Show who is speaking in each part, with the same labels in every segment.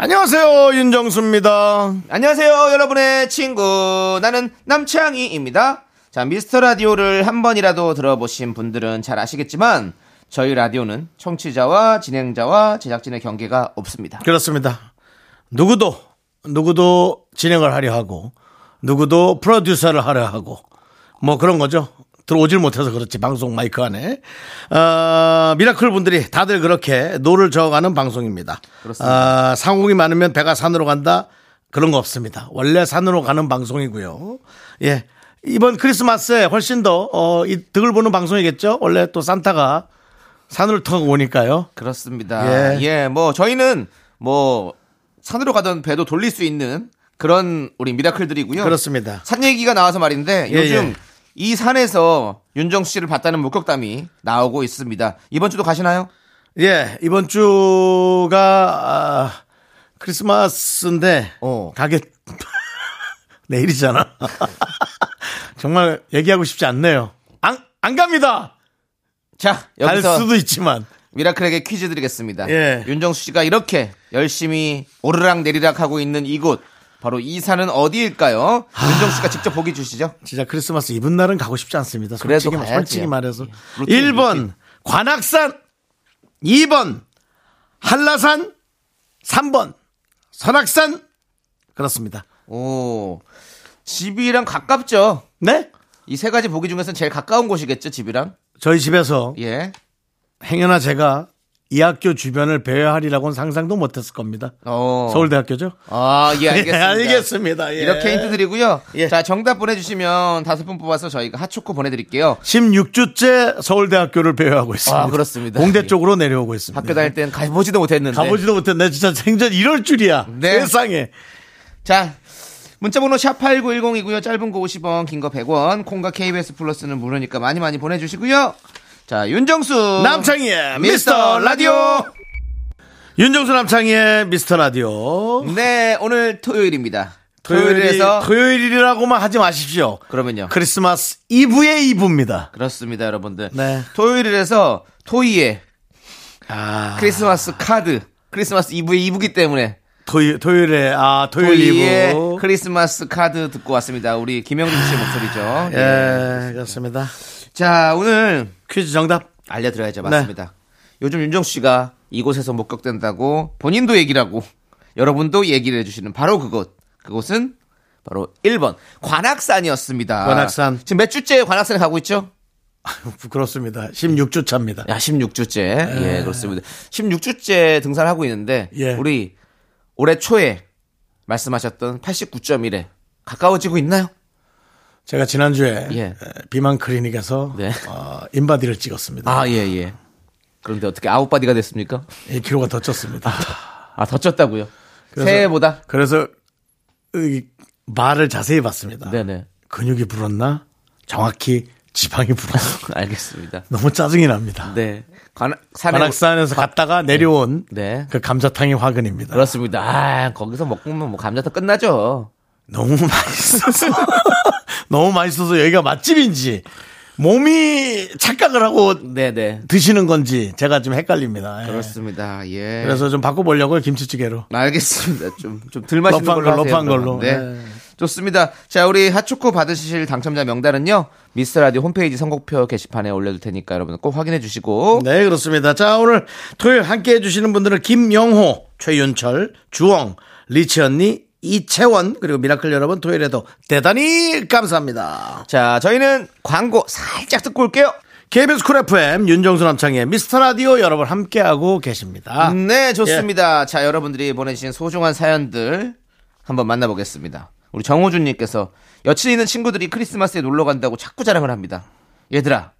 Speaker 1: 안녕하세요 윤정수입니다.
Speaker 2: 안녕하세요, 여러분의 친구. 나는 남창희입니다. 자, 미스터 라디오를 한 번이라도 들어보신 분들은 잘 아시겠지만, 저희 라디오는 청취자와 진행자와 제작진의 경계가 없습니다.
Speaker 1: 그렇습니다. 누구도 누구도 진행을 하려 하고 누구도 프로듀서를 하려 하고 뭐 그런 거죠. 들어오질 못해서 그렇지 방송 마이크 안에 어, 미라클 분들이 다들 그렇게 노를 저어가는 방송입니다.
Speaker 2: 그렇습니다.
Speaker 1: 아, 사공이 많으면 배가 산으로 간다 그런 거 없습니다. 원래 산으로 가는 방송이고요. 예. 이번 크리스마스에 훨씬 더, 어, 이 득을 보는 방송이겠죠? 원래 또 산타가 산을 타고 오니까요.
Speaker 2: 그렇습니다.
Speaker 1: 예.
Speaker 2: 예. 뭐, 저희는 뭐, 산으로 가던 배도 돌릴 수 있는 그런 우리 미라클들이고요.
Speaker 1: 그렇습니다.
Speaker 2: 산 얘기가 나와서 말인데,
Speaker 1: 예,
Speaker 2: 요즘
Speaker 1: 예.
Speaker 2: 이 산에서 윤정수 씨를 봤다는 목격담이 나오고 있습니다. 이번 주도 가시나요?
Speaker 1: 예, 이번 주가 아, 크리스마스인데
Speaker 2: 어.
Speaker 1: 가게 내일이잖아. 정말 얘기하고 싶지 않네요. 안, 안 갑니다.
Speaker 2: 자,
Speaker 1: 갈
Speaker 2: 여기서
Speaker 1: 수도 있지만.
Speaker 2: 미라클에게 퀴즈 드리겠습니다.
Speaker 1: 예.
Speaker 2: 윤정수 씨가 이렇게 열심히 오르락 내리락 하고 있는 이곳 바로 이 산은 어디일까요? 윤정수 씨가 직접 보기 주시죠.
Speaker 1: 진짜 크리스마스 이분 날은 가고 싶지 않습니다.
Speaker 2: 그래도
Speaker 1: 솔직히,
Speaker 2: 가야지.
Speaker 1: 솔직히 말해서.
Speaker 2: 루틴,
Speaker 1: 1번
Speaker 2: 루틴.
Speaker 1: 관악산, 2번 한라산, 3번 설악산. 그렇습니다.
Speaker 2: 오, 집이랑 가깝죠.
Speaker 1: 네?
Speaker 2: 이 세 가지 보기 중에서는 제일 가까운 곳이겠죠, 집이랑.
Speaker 1: 저희 집에서
Speaker 2: 예.
Speaker 1: 행여나 제가 이 학교 주변을 배회하리라고는 상상도 못했을 겁니다.
Speaker 2: 어.
Speaker 1: 서울대학교죠?
Speaker 2: 아, 예, 알겠습니다.
Speaker 1: 예, 알겠습니다. 예.
Speaker 2: 이렇게 힌트 드리고요.
Speaker 1: 예.
Speaker 2: 자, 정답 보내주시면 다섯 분 뽑아서 저희가 핫초코 보내드릴게요.
Speaker 1: 16주째 서울대학교를 배회하고 있습니다.
Speaker 2: 아, 그렇습니다.
Speaker 1: 공대
Speaker 2: 예.
Speaker 1: 쪽으로 내려오고 있습니다.
Speaker 2: 학교 다닐 땐 가보지도 못했는데.
Speaker 1: 가보지도 못했네. 진짜 생전 이럴 줄이야.
Speaker 2: 네.
Speaker 1: 세상에.
Speaker 2: 자, 문자번호 샵8910이고요. 짧은 거 50원, 긴 거 100원. 콩과 KBS 플러스는 무료니까 많이 많이 보내주시고요. 자, 윤정수.
Speaker 1: 남창희의 미스터 라디오. 윤정수 남창희의 미스터 라디오.
Speaker 2: 네, 오늘 토요일입니다.
Speaker 1: 토요일이,
Speaker 2: 토요일에서.
Speaker 1: 토요일이라고만 하지 마십시오.
Speaker 2: 그러면요.
Speaker 1: 크리스마스 이브의 이브입니다.
Speaker 2: 그렇습니다, 여러분들.
Speaker 1: 네.
Speaker 2: 토요일에서 토이의
Speaker 1: 아.
Speaker 2: 크리스마스 카드. 크리스마스 이브의 이브기 때문에.
Speaker 1: 토요, 토요일에, 아, 토요일 이브.
Speaker 2: 크리스마스 카드 듣고 왔습니다. 우리 김영준 씨 목소리죠.
Speaker 1: 예, 그렇습니다.
Speaker 2: 자, 오늘
Speaker 1: 퀴즈 정답.
Speaker 2: 알려드려야죠.
Speaker 1: 네.
Speaker 2: 맞습니다. 요즘 윤정수 씨가 이곳에서 목격된다고 본인도 얘기를 하고 여러분도 얘기를 해주시는 바로 그곳. 그곳은 바로 1번 관악산이었습니다.
Speaker 1: 관악산.
Speaker 2: 지금 몇 주째 관악산에 가고 있죠?
Speaker 1: 그렇습니다. 16주 차입니다.
Speaker 2: 야, 16주째. 예, 그렇습니다. 16주째 등산을 하고 있는데
Speaker 1: 예.
Speaker 2: 우리 올해 초에 말씀하셨던 89.1에 가까워지고 있나요?
Speaker 1: 제가 지난주에
Speaker 2: 예.
Speaker 1: 비만 클리닉에서
Speaker 2: 네.
Speaker 1: 어, 인바디를 찍었습니다.
Speaker 2: 아, 예, 예. 그런데 어떻게 아웃바디가 됐습니까?
Speaker 1: 1kg가 더 쪘습니다.
Speaker 2: 아, 더 쪘다고요?
Speaker 1: 그래서-
Speaker 2: 새해보다?
Speaker 1: 그래서 이 말을 자세히 봤습니다.
Speaker 2: 네네.
Speaker 1: 근육이 불었나? 정확히 지방이 불었어.
Speaker 2: 알겠습니다.
Speaker 1: 너무 짜증이 납니다.
Speaker 2: 네. 관, 산에
Speaker 1: 관악산에서 갔다가 내려온
Speaker 2: 네.
Speaker 1: 그 감자탕이 화근입니다.
Speaker 2: 그렇습니다. 아, 거기서 먹으면 뭐 감자탕 끝나죠.
Speaker 1: 너무 맛있어서 너무 맛있어서 여기가 맛집인지 몸이 착각을 하고
Speaker 2: 네네.
Speaker 1: 드시는 건지 제가 좀 헷갈립니다. 예.
Speaker 2: 그렇습니다. 예.
Speaker 1: 그래서 좀 바꿔보려고요 김치찌개로.
Speaker 2: 알겠습니다. 좀, 좀덜 맛있는 걸로 하세요. 그러면.
Speaker 1: 걸로.
Speaker 2: 네.
Speaker 1: 네.
Speaker 2: 좋습니다. 자, 우리 핫초코 받으실 당첨자 명단은요. 미스터라디오 홈페이지 선곡표 게시판에 올려둘 테니까 여러분 꼭 확인해 주시고.
Speaker 1: 네, 그렇습니다. 자, 오늘 토요일 함께 해주시는 분들은 김영호, 최윤철, 주엉, 리치 언니, 이채원, 그리고 미라클 여러분 토요일에도 대단히 감사합니다.
Speaker 2: 자, 저희는 광고 살짝 듣고 올게요.
Speaker 1: KBS 쿨 FM 윤정수 남창희의 미스터 라디오 여러분 함께하고 계십니다.
Speaker 2: 네,
Speaker 1: 예.
Speaker 2: 좋습니다. 자, 여러분들이 보내주신 소중한 사연들 한번 만나보겠습니다. 우리 정호준님께서 여친 있는 친구들이 크리스마스에 놀러 간다고 자꾸 자랑을 합니다. 얘들아,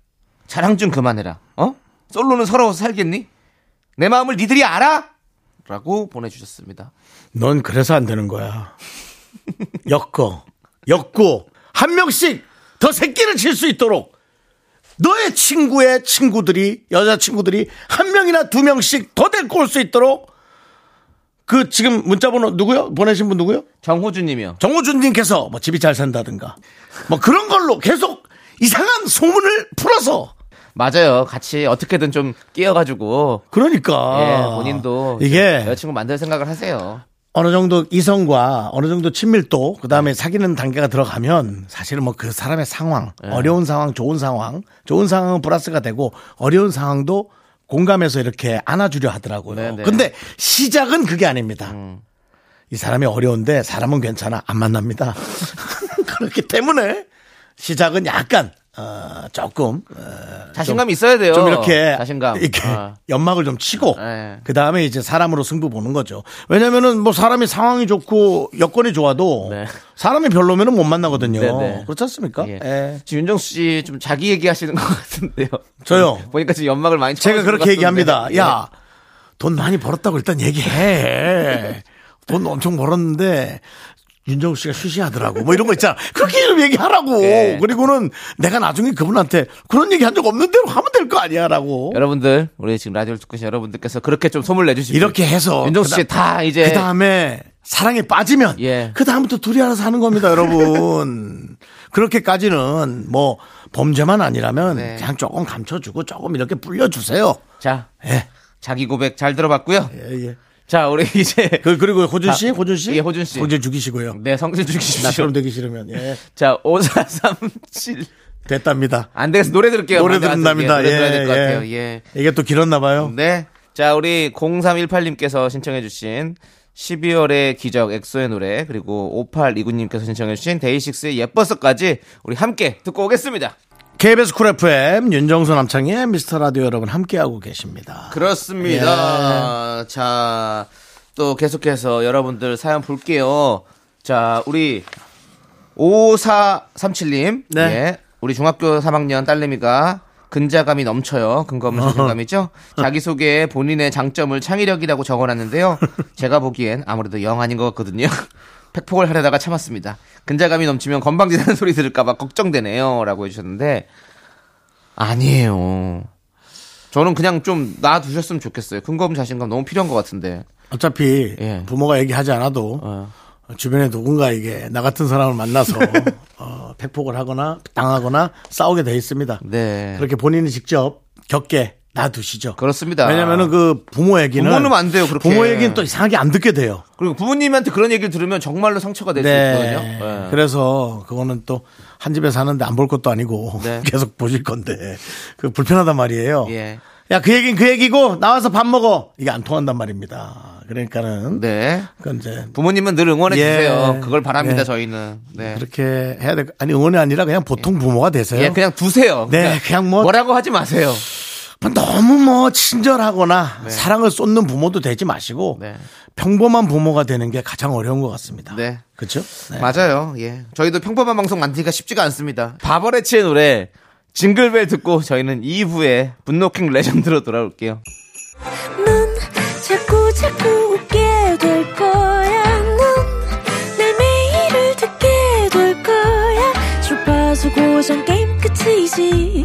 Speaker 2: 자랑 좀 그만해라. 어? 솔로는 서러워서 살겠니? 내 마음을 니들이 알아? 라고 보내주셨습니다.
Speaker 1: 넌 그래서 안 되는 거야. 엮어. 엮고, 한 명씩 더 새끼를 칠 수 있도록 너의 친구의 친구들이, 여자친구들이 한 명이나 두 명씩 더 데리고 올 수 있도록 그 지금 문자번호 누구요? 보내신 분 누구요?
Speaker 2: 정호주님이요.
Speaker 1: 정호준님께서 뭐 집이 잘 산다든가 뭐 그런 걸로 계속 이상한 소문을 풀어서
Speaker 2: 맞아요. 같이 어떻게든 좀 끼어가지고
Speaker 1: 그러니까
Speaker 2: 예, 본인도
Speaker 1: 이게
Speaker 2: 여자친구 만들 생각을 하세요.
Speaker 1: 어느 정도 이성과 어느 정도 친밀도 그다음에 사귀는 단계가 들어가면 사실은 뭐 그 사람의 상황
Speaker 2: 네.
Speaker 1: 어려운 상황 좋은 상황 좋은 상황은 플러스가 되고 어려운 상황도 공감해서 이렇게 안아주려 하더라고요.
Speaker 2: 네, 네.
Speaker 1: 근데 시작은 그게 아닙니다.
Speaker 2: 음.
Speaker 1: 이 사람이 어려운데 사람은 괜찮아 안 만납니다. 그렇기 때문에 시작은 약간 어, 조금 어,
Speaker 2: 자신감이 있어야 돼요.
Speaker 1: 좀 이렇게
Speaker 2: 자신감.
Speaker 1: 이렇게
Speaker 2: 어.
Speaker 1: 연막을 좀 치고
Speaker 2: 네.
Speaker 1: 그 다음에 이제 사람으로 승부 보는 거죠. 왜냐면은 뭐 사람이 상황이 좋고 여건이 좋아도
Speaker 2: 네.
Speaker 1: 사람이 별로면은 못 만나거든요.
Speaker 2: 네, 네.
Speaker 1: 그렇지 않습니까?
Speaker 2: 예.
Speaker 1: 예.
Speaker 2: 지금 윤정수 씨 좀 자기 얘기하시는 것 같은데요.
Speaker 1: 저요.
Speaker 2: 보니까 지금 연막을 많이
Speaker 1: 제가 그렇게
Speaker 2: 것
Speaker 1: 얘기합니다.
Speaker 2: 같은데.
Speaker 1: 야, 돈 많이 벌었다고 일단 얘기해. 돈 엄청 벌었는데 윤정우 씨가 쉬쉬하더라고. 뭐 이런 거 있잖아. 그렇게 좀 얘기하라고.
Speaker 2: 예.
Speaker 1: 그리고는 내가 나중에 그분한테 그런 얘기 한 적 없는 대로 하면 될 거 아니야 라고.
Speaker 2: 여러분들 우리 지금 라디오를 듣고 계신 여러분들께서 그렇게 좀 소문 내주시고
Speaker 1: 이렇게 해서
Speaker 2: 윤정수 씨 다 이제
Speaker 1: 그 다음에 사랑에 빠지면
Speaker 2: 예.
Speaker 1: 그 다음부터 둘이 알아서 하는 겁니다, 여러분. 그렇게까지는 뭐 범죄만 아니라면
Speaker 2: 네.
Speaker 1: 그냥 조금 감춰주고 조금 이렇게 불려주세요.
Speaker 2: 자
Speaker 1: 예,
Speaker 2: 자기 고백 잘 들어봤고요.
Speaker 1: 예, 예.
Speaker 2: 자 우리 이제
Speaker 1: 그, 그리고 호준 씨, 호준 씨,
Speaker 2: 예, 호준 씨.
Speaker 1: 호준 죽이시고요.
Speaker 2: 네 성질 주십시오.
Speaker 1: 나처럼 되기 싫으면 예,
Speaker 2: 자 5437.
Speaker 1: 됐답니다.
Speaker 2: 안 되겠어 노래 들을게요.
Speaker 1: 노래.
Speaker 2: 예, 노래
Speaker 1: 예,
Speaker 2: 들어야 될것
Speaker 1: 예.
Speaker 2: 같아요. 예.
Speaker 1: 이게 또 길었나 봐요.
Speaker 2: 네. 자, 우리 0318님께서 신청해주신 12월의 기적 엑소의 노래, 그리고 5829님께서 신청해주신 데이식스의 예뻤어까지 우리 함께 듣고 오겠습니다.
Speaker 1: KBS 쿨 FM 윤정수 남창희의 미스터 라디오 여러분 함께하고 계십니다.
Speaker 2: 그렇습니다.
Speaker 1: 예.
Speaker 2: 자, 또 계속해서 여러분들 사연 볼게요. 자, 우리 5437님.
Speaker 1: 네.
Speaker 2: 예. 우리 중학교 3학년 딸내미가 근자감이 넘쳐요. 근거 없는 자신감이죠. 자기소개에 본인의 장점을 창의력이라고 적어놨는데요. 제가 보기엔 아무래도 영 아닌 것 같거든요. 팩폭을 하려다가 참았습니다. 근자감이 넘치면 건방지다는 소리 들을까봐 걱정되네요. 라고 해주셨는데, 아니에요. 저는 그냥 좀 놔두셨으면 좋겠어요. 근거 없는 자신감 너무 필요한 것 같은데.
Speaker 1: 어차피
Speaker 2: 예.
Speaker 1: 부모가 얘기하지 않아도
Speaker 2: 어.
Speaker 1: 주변에 누군가 이게 나 같은 사람을 만나서 어, 팩폭을 하거나 당하거나 싸우게 돼 있습니다.
Speaker 2: 네.
Speaker 1: 그렇게 본인이 직접 겪게 놔두시죠.
Speaker 2: 그렇습니다.
Speaker 1: 왜냐면은 그 부모 얘기는
Speaker 2: 부모는 안 돼요, 그렇게.
Speaker 1: 부모 얘기는 또 이상하게 안 듣게 돼요.
Speaker 2: 그리고 부모님한테 그런 얘기를 들으면 정말로 상처가 될수 있거든요. 네.
Speaker 1: 그래서 그거는 또 한 집에 사는데 안 볼 것도 아니고
Speaker 2: 네.
Speaker 1: 계속 보실 건데 그 불편하단 말이에요.
Speaker 2: 예.
Speaker 1: 야그 얘기는 그 얘기고 나와서 밥 먹어 이게 안 통한단 말입니다. 그러니까는
Speaker 2: 네.
Speaker 1: 그건 이제
Speaker 2: 부모님은 늘 응원해
Speaker 1: 예.
Speaker 2: 주세요. 그걸 바랍니다.
Speaker 1: 예.
Speaker 2: 저희는. 네.
Speaker 1: 그렇게 해야 될 아니 응원이 아니라 그냥 보통 부모가 되세요.
Speaker 2: 예, 그냥 두세요.
Speaker 1: 네, 그냥 뭐-
Speaker 2: 뭐라고 하지 마세요.
Speaker 1: 뭐 너무 뭐 친절하거나 사랑을 쏟는 부모도 되지 마시고
Speaker 2: 네.
Speaker 1: 평범한 부모가 되는 게 가장 어려운 것 같습니다.
Speaker 2: 네.
Speaker 1: 그렇죠? 네.
Speaker 2: 맞아요. 예. 저희도 평범한 방송 만들기가 쉽지가 않습니다. 바버레치의 노래 징글벨 듣고 저희는 2부에 분노킹 레전드로 돌아올게요.
Speaker 3: 넌 자꾸 자꾸 웃게 될 거야. 넌내 매일을 듣게 될 거야. 주파수 고정 게임 끝이지.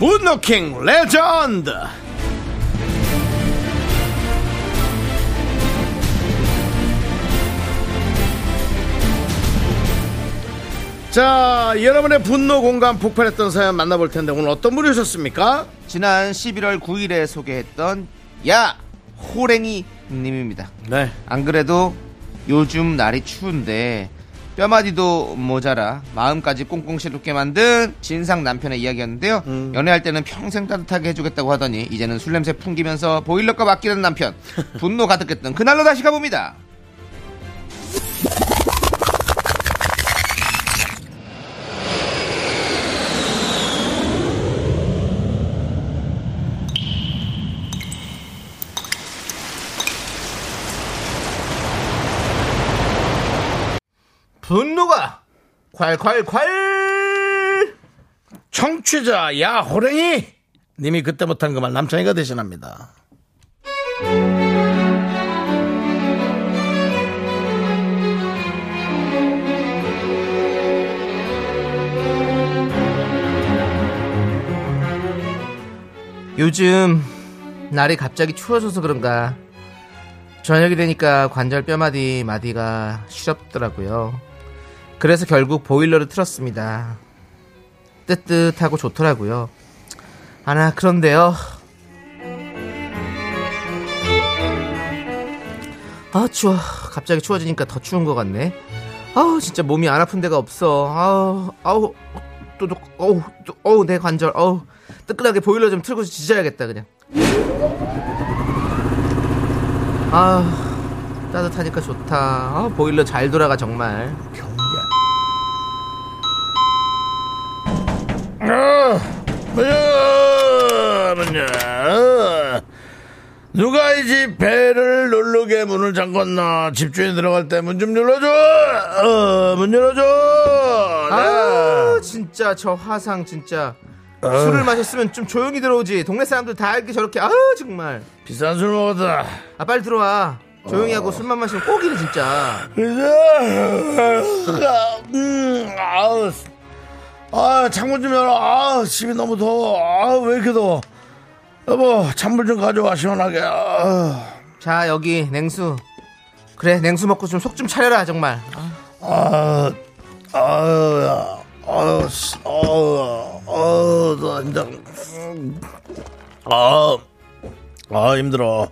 Speaker 1: 분노킹 레전드 자 여러분의 분노 공감 폭발했던 사연 만나볼 텐데 오늘 어떤 분이 오셨습니까?
Speaker 2: 지난 11월 9일에 소개했던 야 호랭이 님입니다.
Speaker 1: 네
Speaker 2: 안 그래도 요즘 날이 추운데 뼈마디도 모자라 마음까지 꽁꽁 시렵게 만든 진상 남편의 이야기였는데요. 연애할 때는 평생 따뜻하게 해주겠다고 하더니 이제는 술 냄새 풍기면서 보일러가 맡기는 남편 분노 가득했던 그날로 다시 가봅니다. 분노가 콸콸콸
Speaker 1: 청취자 야 호랭이 님이 그때 못한 그 말 남창이가 대신합니다.
Speaker 2: 요즘 날이 갑자기 추워져서 그런가 저녁이 되니까 관절 뼈마디 마디가 시렵더라고요. 그래서 결국 보일러를 틀었습니다. 뜨뜻하고 좋더라고요. 아나 그런데요. 아 추워. 갑자기 추워지니까 더 추운 것 같네. 아우 진짜 몸이 안 아픈 데가 없어. 아우 아우 또또 어우 또, 어우 내 관절 어우 뜨끈하게 보일러 좀 틀고 지져야겠다 그냥. 아 따뜻하니까 좋다. 아 보일러 잘 돌아가 정말.
Speaker 1: 누가 이 집 배를 누르게 문을 잠궜나? 집주인 들어갈 때 문 좀 열어줘! 어, 문 열어줘!
Speaker 2: 아
Speaker 1: 네.
Speaker 2: 진짜 저 화상 진짜 술을 마셨으면 좀 조용히 들어오지 동네 사람들 다 알게 저렇게 아 정말
Speaker 1: 비싼 술 먹었다.
Speaker 2: 아 빨리 들어와 조용히 하고 술만 마시면 꼭이네 진짜
Speaker 1: 그래서, 음, 아우, 아, 창문 좀 열어. 아, 집이 너무 더워. 아, 왜 이렇게 더워? 여보, 찬물 좀 가져와, 시원하게. 아,
Speaker 2: 자 여기 냉수 그래 냉수 먹고 좀 속좀 차려라 정말 아,
Speaker 1: 아, 아, 아, 씨, 아, 아, 나 진짜, 아, 아, 힘들어.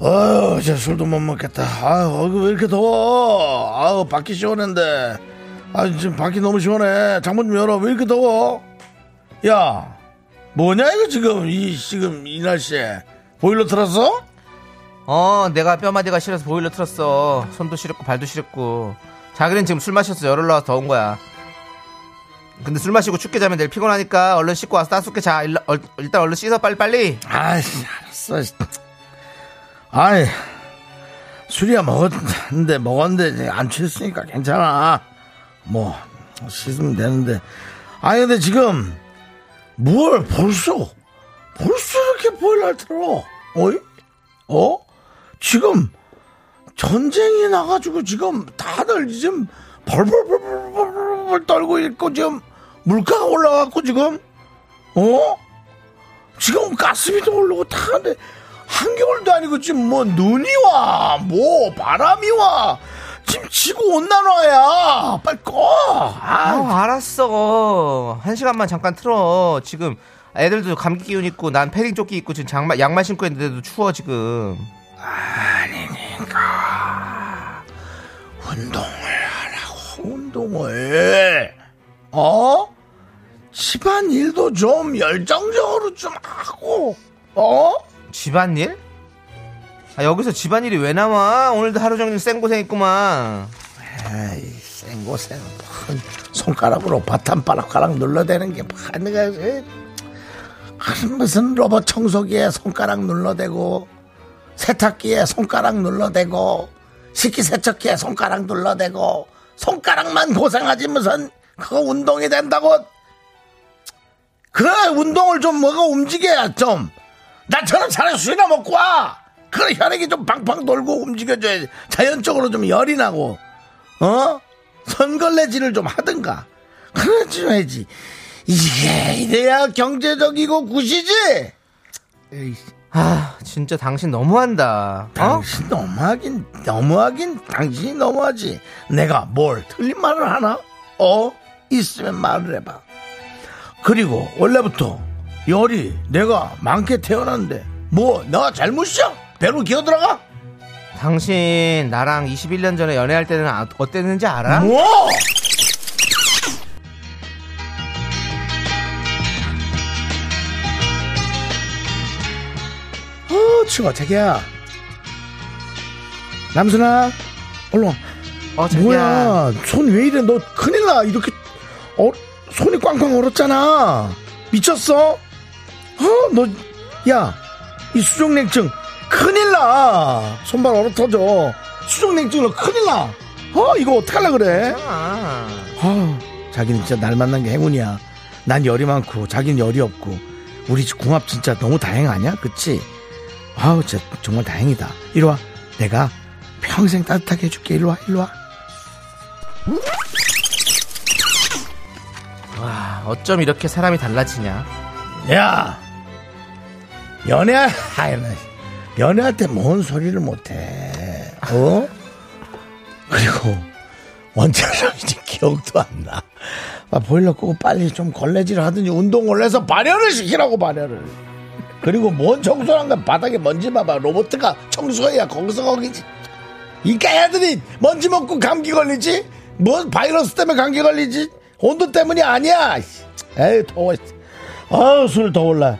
Speaker 1: 아유, 이제 술도 못 먹겠다. 아유, 왜 이렇게 더워? 아유, 밖이 시원한데. 아, 지금 밖이 너무 시원해. 창문 좀 열어. 왜 이렇게 더워? 야, 뭐냐, 이거 지금, 이, 지금, 이 날씨에. 보일러 틀었어?
Speaker 2: 어 내가 뼈마디가 싫어서 보일러 틀었어 손도 시렵고 발도 시렵고 자기는 지금 술 마셔서 열을 나와서 더운 거야 근데 술 마시고 춥게 자면 내일 피곤하니까 얼른 씻고 와서 따숩게 자 일라- 얼- 일단 얼른 씻어 빨리빨리
Speaker 1: 아이씨, 알았어. 아이, 술이야 먹었는데, 먹었는데, 안 취했으니까 괜찮아. 뭐, 씻으면 되는데. 아니, 근데 지금, 뭘 벌써, 벌써 이렇게 보일러 틀어? 어이? 어? 지금, 전쟁이 나가지고 지금 다들 지금 벌벌벌벌벌 떨고 있고 지금 물가가 올라갔고 지금, 어? 지금 가스비도 오르고 다 하는데 한겨울도 아니고 지금 뭐 눈이 와, 뭐 바람이 와. 지금 지구 온난화야. 빨리 꺼. 아,
Speaker 2: 아, 알았어. 한 시간만 잠깐 틀어. 지금 애들도 감기 기운 있고 난 패딩 조끼 입고 지금 장마, 양말 신고 있는데도 추워 지금.
Speaker 1: 운동을 하라고 운동을. 어? 집안 일도 좀 열정적으로 좀 하고. 어?
Speaker 2: 집안일? 아, 여기서 집안일이 왜 나와? 오늘도 하루 종일 생고생했구만.
Speaker 1: 에이, 생고생. 손가락으로 바탄바락가락 눌러대는 게 반가 무슨 로봇 청소기에 손가락 눌러대고 세탁기에 손가락 눌러대고 식기세척기에 손가락 눌러대고 손가락만 고생하지 무슨 그거 운동이 된다고 그래 운동을 좀 뭐가 움직여야 좀 나처럼 차라리 술이나 먹고 와 그래 혈액이 좀 팡팡 돌고 움직여줘야 자연적으로 좀 열이 나고 어? 선걸레질을 좀 하든가. 그러지 말지. 이게 이래야 경제적이고 굿이지? 에이,
Speaker 2: 아, 진짜 당신 너무한다. 어?
Speaker 1: 당신 너무하긴, 너무하긴 당신이 너무하지. 내가 뭘 틀린 말을 하나? 어? 있으면 말을 해봐. 그리고 원래부터 열이 내가 많게 태어났는데 뭐 내가 잘못이야? 배로 기어 들어가?
Speaker 2: 당신 나랑 21년 전에 연애할 때는 아- 어땠는지 알아?
Speaker 1: 뭐? 어, 추워, 자기야. 남순아, 얼른 와.
Speaker 2: 어, 자기야.
Speaker 1: 뭐야, 손 왜 이래? 너 큰일 나. 이렇게, 어, 손이 꽝꽝 얼었잖아. 미쳤어? 어, 너, 야, 이 수족냉증, 큰일 나. 손발 얼어 터져. 수족냉증으로 큰일 나. 어, 이거 어떡하려 그래?
Speaker 2: 아,
Speaker 1: 아, 자기는 진짜 날 만난 게 행운이야. 난 열이 많고, 자기는 열이 없고. 우리 집 궁합 진짜 너무 다행 아니야? 그치? 아우, 진짜 정말 다행이다. 이리 와. 내가 평생 따뜻하게 해줄게. 이리 와, 이리 와.
Speaker 2: 와, 어쩜 이렇게 사람이 달라지냐?
Speaker 1: 야! 연애할, 아이, 나 연애할 때 뭔 소리를 못해. 어? 그리고, 원자력인지 기억도 안 나. 아, 보일러 끄고 빨리 좀 걸레질을 하든지 운동을 해서 발열을 시키라고 발열을. 그리고 뭔 청소란 건 바닥에 먼지 봐봐. 로봇가 청소해야 거기서 거기지. 이 까야들이 먼지 먹고 감기 걸리지? 뭐 바이러스 때문에 감기 걸리지? 온도 때문이 아니야. 에이 더워. 아우 술 더 올라.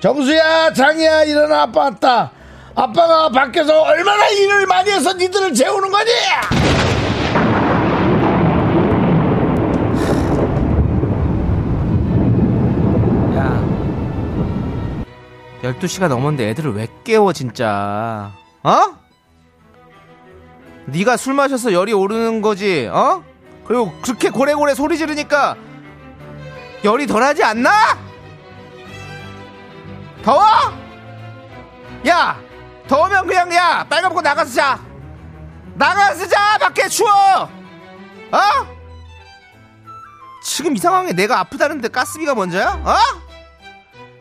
Speaker 1: 정수야 장이야 일어나 아빠 왔다. 아빠가 밖에서 얼마나 일을 많이 해서 니들을 재우는 거니?
Speaker 2: 야 12시가 넘었는데 애들을 왜 깨워 진짜 어? 네가 술 마셔서 열이 오르는 거지 어? 그리고 그렇게 고래고래 소리 지르니까 열이 덜하지 않나? 더워? 야 더우면 그냥 야 빨간 먹고 나가서 자. 나가서 자 밖에 추워. 어? 지금 이 상황에 내가 아프다는데 가스비가 먼저야? 어?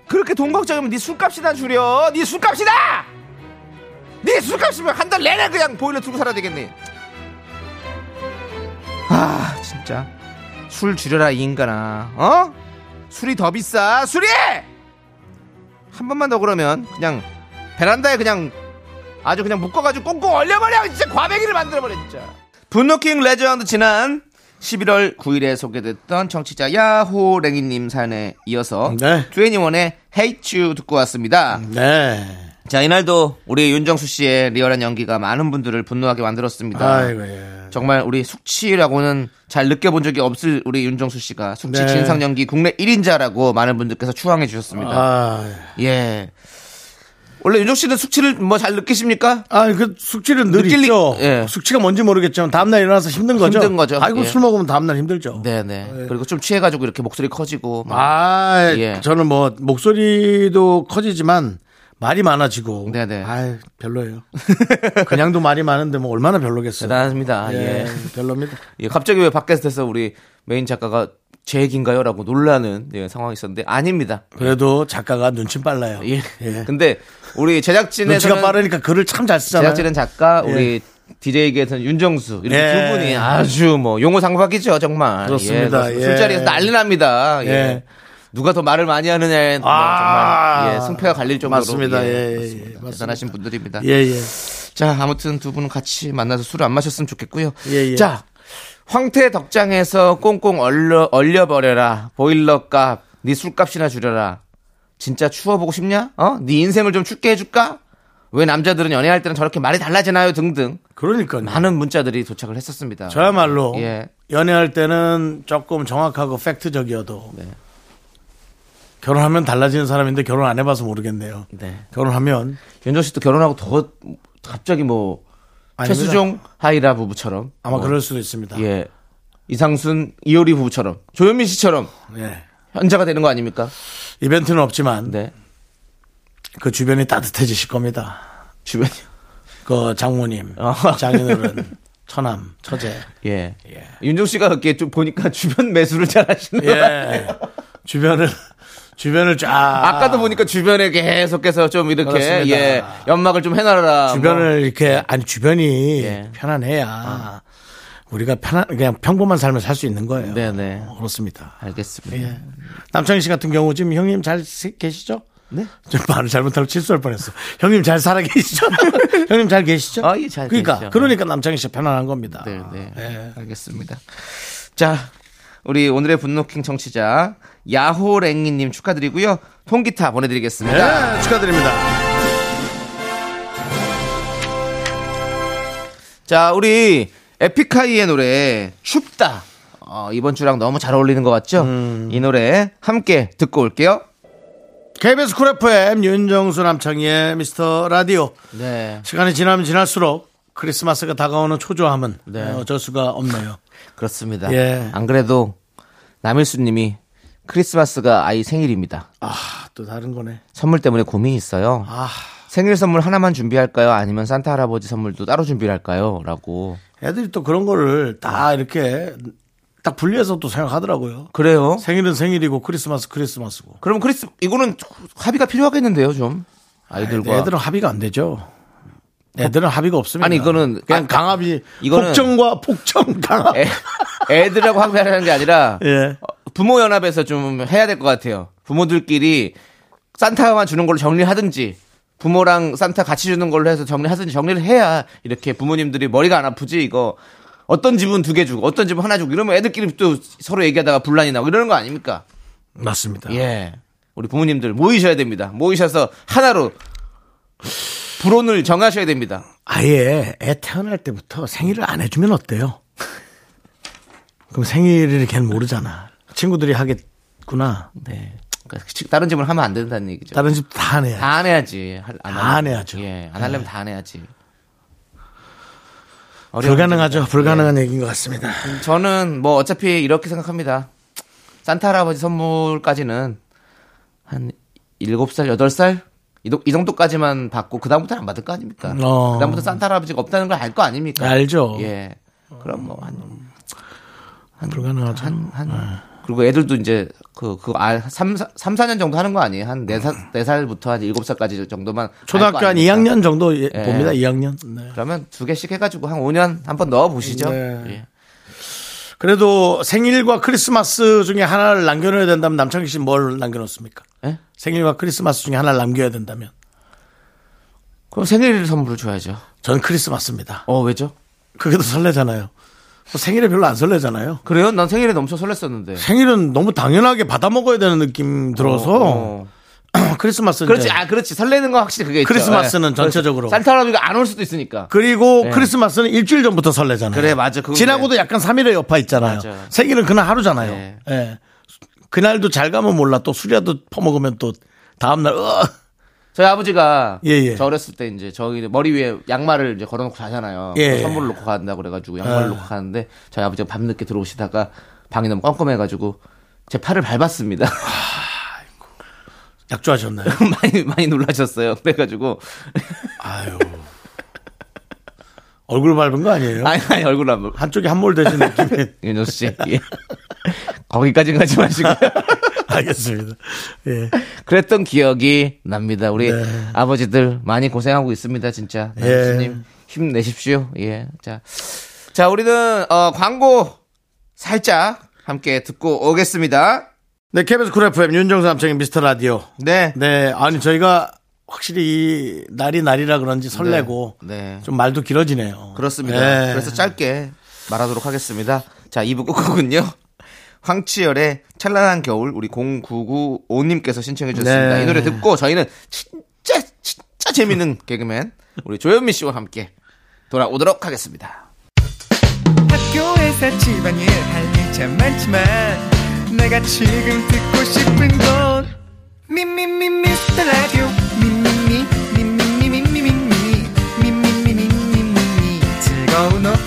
Speaker 2: 그렇게 돈 걱정이면 네 술값이나 줄여. 네 술값이다! 네 술값이면 한 달 내내 그냥 보일러 들고 살아야 되겠네. 아 진짜. 술 줄여라 이 인간아. 어? 술이 더 비싸. 술이! 한 번만 더 그러면 그냥 베란다에 그냥 아주 그냥 묶어가지고 꽁꽁 얼려버려 진짜 과메기를 만들어버려 진짜 분노킹 레전드 지난 11월 9일에 소개됐던 청취자 야호랭이님 사연에 이어서
Speaker 1: 네.
Speaker 2: 트웬티원의 Hate You 듣고 왔습니다.
Speaker 1: 네.
Speaker 2: 자 이날도 우리 윤정수 씨의 리얼한 연기가 많은 분들을 분노하게 만들었습니다.
Speaker 1: 아이고 예.
Speaker 2: 정말 우리 숙취라고는 잘 느껴본 적이 없을 우리 윤정수 씨가 숙취
Speaker 1: 네.
Speaker 2: 진상 연기 국내 1인자라고 많은 분들께서 추앙해 주셨습니다.
Speaker 1: 아,
Speaker 2: 예. 원래 윤정수 씨는 숙취를 뭐 잘 느끼십니까?
Speaker 1: 아, 그 숙취는 늘
Speaker 2: 느낄 리-
Speaker 1: 있죠.
Speaker 2: 예.
Speaker 1: 숙취가 뭔지 모르겠지만 다음날 일어나서 힘든 거죠.
Speaker 2: 힘든 거죠.
Speaker 1: 아이고
Speaker 2: 예.
Speaker 1: 술 먹으면 다음날 힘들죠.
Speaker 2: 네네. 그리고 좀 취해가지고 이렇게 목소리 커지고. 막.
Speaker 1: 아,
Speaker 2: 예.
Speaker 1: 저는 뭐 목소리도 커지지만 말이 많아지고.
Speaker 2: 네네.
Speaker 1: 아, 별로예요. 그냥도 말이 많은데 뭐 얼마나 별로겠어요.
Speaker 2: 대단합니다.
Speaker 1: 예,
Speaker 2: 예.
Speaker 1: 별로입니다.
Speaker 2: 예, 갑자기 왜 밖에서 우리 메인 작가가 제 얘기인가요? 라고 놀라는 예, 상황이 있었는데 아닙니다.
Speaker 1: 그래도 작가가 눈치 빨라요.
Speaker 2: 예.
Speaker 1: 예.
Speaker 2: 근데 우리
Speaker 1: 눈치가
Speaker 2: 제작진에서는
Speaker 1: 빠르니까 글을 참 잘 쓰잖아요.
Speaker 2: 제작진은 작가,
Speaker 1: 예.
Speaker 2: 우리 DJ계에서는 윤정수 이렇게
Speaker 1: 예.
Speaker 2: 두 분이 아주 뭐 용호상박이죠 정말.
Speaker 1: 그렇습니다.
Speaker 2: 예,
Speaker 1: 예.
Speaker 2: 술자리에서 난리 납니다. 예.
Speaker 1: 예.
Speaker 2: 누가 더 말을 많이 하느냐에 뭐
Speaker 1: 아.
Speaker 2: 정말 예, 승패가 갈릴 정도로
Speaker 1: 맞습니다.
Speaker 2: 예,
Speaker 1: 예, 예, 맞습니다.
Speaker 2: 대단하신 분들입니다.
Speaker 1: 예, 예.
Speaker 2: 자, 아무튼 두 분은 같이 만나서 술을 안 마셨으면 좋겠고요.
Speaker 1: 예, 예.
Speaker 2: 자, 황태 덕장에서 꽁꽁 얼려, 얼려버려라. 보일러 값, 네 술값이나 줄여라. 진짜 추워보고 싶냐? 어? 네 인생을 좀 춥게 해줄까? 왜 남자들은 연애할 때는 저렇게 말이 달라지나요? 등등.
Speaker 1: 그러니까요.
Speaker 2: 많은 문자들이 도착을 했었습니다.
Speaker 1: 저야말로
Speaker 2: 예.
Speaker 1: 연애할 때는 조금 정확하고 팩트적이어도
Speaker 2: 네.
Speaker 1: 결혼하면 달라지는 사람인데 결혼 안 해봐서 모르겠네요.
Speaker 2: 네.
Speaker 1: 결혼하면
Speaker 2: 윤정 씨도 결혼하고 더 갑자기 뭐
Speaker 1: 아닙니다.
Speaker 2: 최수종 하이라 부부처럼
Speaker 1: 아마
Speaker 2: 뭐,
Speaker 1: 그럴 수도 있습니다.
Speaker 2: 예. 이상순 이효리 부부처럼 조현민 씨처럼
Speaker 1: 예.
Speaker 2: 현자가 되는 거 아닙니까?
Speaker 1: 이벤트는 없지만
Speaker 2: 네.
Speaker 1: 그 주변이 따뜻해지실 겁니다.
Speaker 2: 주변이
Speaker 1: 그 장모님,
Speaker 2: 어.
Speaker 1: 장인어른, 처남, 처제.
Speaker 2: 예. 윤정 씨가 이렇게 좀 보니까 주변 매수를 잘 하시는 거
Speaker 1: 예. 주변을 주변을 쫙
Speaker 2: 아까도 보니까 주변에 계속해서 좀 이렇게
Speaker 1: 그렇습니다.
Speaker 2: 예 연막을 좀 해놔라.
Speaker 1: 주변을 이렇게 아니 주변이
Speaker 2: 예.
Speaker 1: 편안해야 우리가 편안 그냥 평범한 삶을 살 수 있는 거예요.
Speaker 2: 뭐. 네네.
Speaker 1: 그렇습니다.
Speaker 2: 알겠습니다.
Speaker 1: 예. 남창희 씨 같은 경우 지금 형님 잘 계시죠?
Speaker 2: 네?
Speaker 1: 좀 말을 잘못하고 실수할 뻔했어. 형님 잘 살아 계시죠? 형님 잘 계시죠?
Speaker 2: 아, 예, 잘
Speaker 1: 그러니까
Speaker 2: 계시죠.
Speaker 1: 그러니까 남창희 씨 편안한 겁니다.
Speaker 2: 네, 네.
Speaker 1: 예.
Speaker 2: 알겠습니다. 자, 우리 오늘의 분노킹 청취자 야호랭이님 축하드리고요. 통기타 보내드리겠습니다.
Speaker 1: 네, 축하드립니다.
Speaker 2: 자, 우리 에픽하이의 노래 춥다. 어, 이번 주랑 너무 잘 어울리는 것 같죠?
Speaker 1: 음.
Speaker 2: 이 노래 함께 듣고 올게요.
Speaker 1: KBS 쿨 FM 윤정수 남창희의 미스터 라디오.
Speaker 2: 네.
Speaker 1: 시간이 지나면 지날수록 크리스마스가 다가오는 초조함은
Speaker 2: 네.
Speaker 1: 어, 어쩔 수가 없네요.
Speaker 2: 그렇습니다.
Speaker 1: 예.
Speaker 2: 안 그래도 남일수 님이 크리스마스가 아이 생일입니다.
Speaker 1: 아, 또 다른 거네.
Speaker 2: 선물 때문에 고민이 있어요.
Speaker 1: 아,
Speaker 2: 생일 선물 하나만 준비할까요? 아니면 산타 할아버지 선물도 따로 준비할까요? 라고.
Speaker 1: 애들이 또 그런 거를 다 이렇게 딱 분리해서 또 생각하더라고요.
Speaker 2: 그래요?
Speaker 1: 생일은 생일이고 크리스마스 크리스마스고.
Speaker 2: 그럼 크리스 이거는 합의가 필요하겠는데요, 좀 아이들과.
Speaker 1: 애들은 합의가 안 되죠. 애들은 합의가 없습니다.
Speaker 2: 아니, 이거는
Speaker 1: 그냥
Speaker 2: 아,
Speaker 1: 강압이
Speaker 2: 이거는-
Speaker 1: 폭정과 폭정 강압.
Speaker 2: 애, 애들하고 합의하는 게 아니라
Speaker 1: 예.
Speaker 2: 어, 부모 연합에서 좀 해야 될 것 같아요. 부모들끼리 산타만 주는 걸로 정리하든지 부모랑 산타 같이 주는 걸로 해서 정리하든지 정리를 해야 이렇게 부모님들이 머리가 안 아프지 이거 어떤 집은 두 개 주고 어떤 집은 하나 주고 이러면 애들끼리 또 서로 얘기하다가 분란이 나고 이러는 거 아닙니까?
Speaker 1: 맞습니다.
Speaker 2: 예. 우리 부모님들 모이셔야 됩니다. 모이셔서 하나로 불온을 정하셔야 됩니다.
Speaker 1: 아예 애 태어날 때부터 생일을 안 해주면 어때요? 그럼 생일을 걔는 모르잖아. 친구들이 하겠구나.
Speaker 2: 네. 그러니까 다른 집은 하면 안 된다는 얘기죠.
Speaker 1: 다른 집 다.
Speaker 2: 다안 해야지. 할-
Speaker 1: 안다
Speaker 2: 하려면.
Speaker 1: 안 해야죠.
Speaker 2: 예, 안 하려면 다안 해야지.
Speaker 1: 불가능하죠.
Speaker 2: 문제입니다.
Speaker 1: 불가능한 얘기인 것 같습니다.
Speaker 2: 예. 저는 뭐 어차피 이렇게 생각합니다. 산타 할아버지 선물까지는 한 7살, 8살? 이, 정도까지만 받고 그다음부터는 안 받을 거 아닙니까?
Speaker 1: 어.
Speaker 2: 그다음부터 산타 할아버지가 없다는 걸 알 거 아닙니까?
Speaker 1: 알죠.
Speaker 2: 예. 그럼 뭐 한,
Speaker 1: 불가능하죠.
Speaker 2: 한, 한. 그리고 애들도 이제 그, 그, 아, 3, 3, 4년 정도 하는 거 아니에요? 한 4살, 4살부터 한 7살까지 정도만.
Speaker 1: 초등학교 한
Speaker 2: 아닙니까?
Speaker 1: 2학년 정도 예,
Speaker 2: 예.
Speaker 1: 봅니다. 2학년. 네.
Speaker 2: 그러면 두 개씩 해가지고 한 5년 한번 넣어 보시죠.
Speaker 1: 네.
Speaker 2: 예.
Speaker 1: 그래도 생일과 크리스마스 중에 하나를 남겨놓아야 된다면 남창희 씨 뭘 남겨놓습니까?
Speaker 2: 예?
Speaker 1: 생일과 크리스마스 중에 하나를 남겨야 된다면
Speaker 2: 그럼 생일 선물을 줘야죠.
Speaker 1: 전 크리스마스입니다.
Speaker 2: 어, 왜죠?
Speaker 1: 그게 더 설레잖아요. 뭐 생일에 별로 안 설레잖아요.
Speaker 2: 그래요? 난 생일에 넘쳐 설렜었는데.
Speaker 1: 생일은 너무 당연하게 받아 먹어야 되는 느낌 들어서
Speaker 2: 어.
Speaker 1: 크리스마스는
Speaker 2: 그렇지,
Speaker 1: 이제
Speaker 2: 아, 그렇지. 설레는 건 확실히 그게 있죠.
Speaker 1: 크리스마스는
Speaker 2: 예.
Speaker 1: 전체적으로.
Speaker 2: 산타 할아버지가 안 올 수도 있으니까.
Speaker 1: 그리고
Speaker 2: 네.
Speaker 1: 크리스마스는 일주일 전부터 설레잖아요.
Speaker 2: 그래, 맞아. 그건
Speaker 1: 지나고도
Speaker 2: 그래.
Speaker 1: 약간 3일의 여파 있잖아요.
Speaker 2: 맞아.
Speaker 1: 생일은 그날 하루잖아요.
Speaker 2: 네.
Speaker 1: 예. 그날도 잘 가면 몰라. 또 술이라도 퍼먹으면 또 다음날, 어,
Speaker 2: 저희 아버지가
Speaker 1: 예, 예.
Speaker 2: 저 어렸을 때 이제 저희 머리 위에 양말을 이제 걸어놓고 자잖아요.
Speaker 1: 예.
Speaker 2: 선물을 놓고 간다 그래가지고 양말을
Speaker 1: 아.
Speaker 2: 놓고 가는데 저희 아버지가 밤늦게 들어오시다가 방이 너무 껌껌해가지고 제 팔을 밟았습니다.
Speaker 1: 약조하셨나요?
Speaker 2: 많이 많이 놀라셨어요. 그래가지고
Speaker 1: 아유. 얼굴 밟은 거 아니에요?
Speaker 2: 아니 아니 얼굴 안 볼.
Speaker 1: 한쪽이 한몰 되신 느낌이.
Speaker 2: 윤정수 씨 예. 거기까지는 가지 마시고요.
Speaker 1: 알겠습니다. 예.
Speaker 2: 그랬던 기억이 납니다. 우리
Speaker 1: 네.
Speaker 2: 아버지들 많이 고생하고 있습니다, 진짜.
Speaker 1: 예.
Speaker 2: 남수님 힘내십시오. 예. 자, 자 우리는 어, 광고 살짝 함께 듣고 오겠습니다.
Speaker 1: 네, KBS 쿨 FM 윤정수 남창의 미스터 라디오.
Speaker 2: 네.
Speaker 1: 네, 아니 저희가 확실히 이 날이 날이라 그런지 설레고
Speaker 2: 네. 네.
Speaker 1: 좀 말도 길어지네요.
Speaker 2: 그렇습니다.
Speaker 1: 네.
Speaker 2: 그래서 짧게 말하도록 하겠습니다. 자, 2부 끝곡은요. 황치열의 찬란한 겨울 우리 0995님께서 신청해 주셨습니다.
Speaker 1: 네.
Speaker 2: 이 노래 듣고 저희는 진짜 진짜 재밌는 개그맨 우리 조현민 씨와 함께 돌아오도록 하겠습니다.
Speaker 4: 학교에서 집안일 할 일 참 많지만 내가 지금 듣고 싶은 건 미미미 미스터 라디오 미미미 미미미 미미미 미미미 미미미 즐거운 오후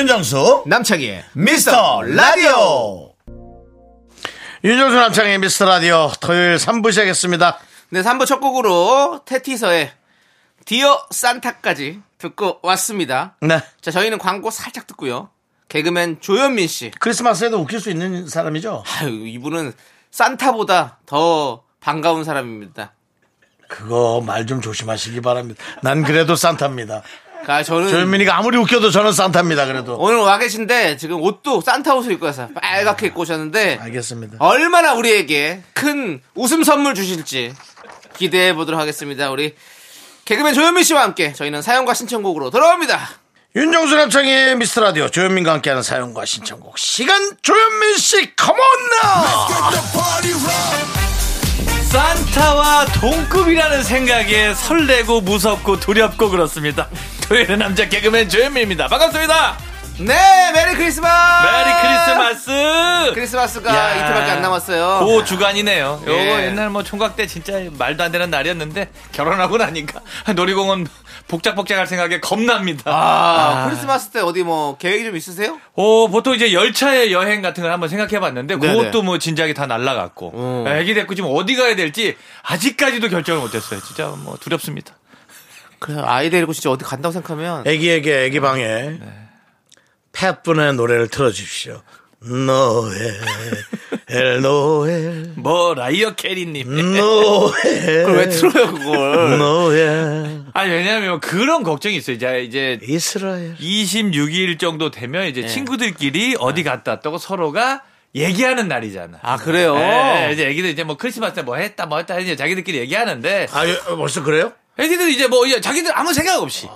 Speaker 1: 윤정수
Speaker 2: 남창희의
Speaker 1: 미스터 라디오. 윤정수 남창의 미스터 라디오 토요일 3부 시작했습니다.
Speaker 2: 네, 3부 첫 곡으로 테티서의 디어 산타까지 듣고 왔습니다.
Speaker 1: 네.
Speaker 2: 자, 저희는 광고 살짝 듣고요. 개그맨 조현민 씨.
Speaker 1: 크리스마스에도 웃길 수 있는 사람이죠?
Speaker 2: 아유, 이분은 산타보다 더 반가운 사람입니다.
Speaker 1: 그거 말 좀 조심하시기 바랍니다. 난 그래도 산타입니다.
Speaker 2: 아, 저는
Speaker 1: 조현민이가 아무리 웃겨도 저는 산타입니다. 그래도.
Speaker 2: 오늘 와 계신데 지금 옷도 산타 옷을 입고 와서 빨갛게 입고 오셨는데
Speaker 1: 알겠습니다.
Speaker 2: 얼마나 우리에게 큰 웃음 선물 주실지 기대해 보도록 하겠습니다. 우리 개그맨 조현민 씨와 함께 저희는 사연과 신청곡으로 돌아옵니다.
Speaker 1: 윤정수 남창의 미스터 라디오 조현민과 함께하는 사연과 신청곡 시간 조현민 씨 컴온 나
Speaker 5: 산타와 동급이라는 생각에 설레고 무섭고 두렵고 그렇습니다. 토요일의 남자 개그맨 조현민입니다. 반갑습니다.
Speaker 2: 네, 메리 크리스마스!
Speaker 5: 메리 크리스마스!
Speaker 2: 크리스마스가
Speaker 5: 야,
Speaker 2: 이틀밖에 안 남았어요.
Speaker 5: 고 주간이네요. 요거
Speaker 2: 예.
Speaker 5: 옛날 뭐 총각 때 진짜 말도 안 되는 날이었는데 결혼하고 나니까 놀이공원 복작복작할 생각에 겁납니다.
Speaker 2: 아, 크리스마스 때 어디 뭐 계획이 좀 있으세요?
Speaker 5: 어, 보통 이제 열차의 여행 같은 걸 한번 생각해 봤는데. 그것도 뭐 진작에 다 날라갔고
Speaker 2: 음.
Speaker 5: 애기 됐고 지금 어디 가야 될지 아직까지도 결정을 못 했어요. 진짜 뭐 두렵습니다.
Speaker 2: 그래, 아이 데리고 진짜 어디 간다고 생각하면
Speaker 1: 애기에게 애기 방에 팻분의 노래를 틀어주십시오. 노엘 노엘
Speaker 5: 뭐 라이어 캐리님.
Speaker 1: 노엘
Speaker 2: 그걸 왜 틀어요, 그걸?
Speaker 1: 노엘
Speaker 5: 아니 왜냐하면 그런 걱정이 있어요. 이제 이제
Speaker 1: 이스라엘
Speaker 5: 26일 정도 되면
Speaker 2: 네.
Speaker 5: 이제 친구들끼리 어디 갔다 왔다고 서로가 얘기하는 날이잖아.
Speaker 2: 아, 그래요?
Speaker 5: 예, 이제 애기들 이제 뭐 크리스마스 때 뭐 했다 뭐 했다 이제 자기들끼리 얘기하는데
Speaker 1: 아 예, 벌써 그래요?
Speaker 5: 애기들 이제 뭐 이제 자기들 아무 생각 없이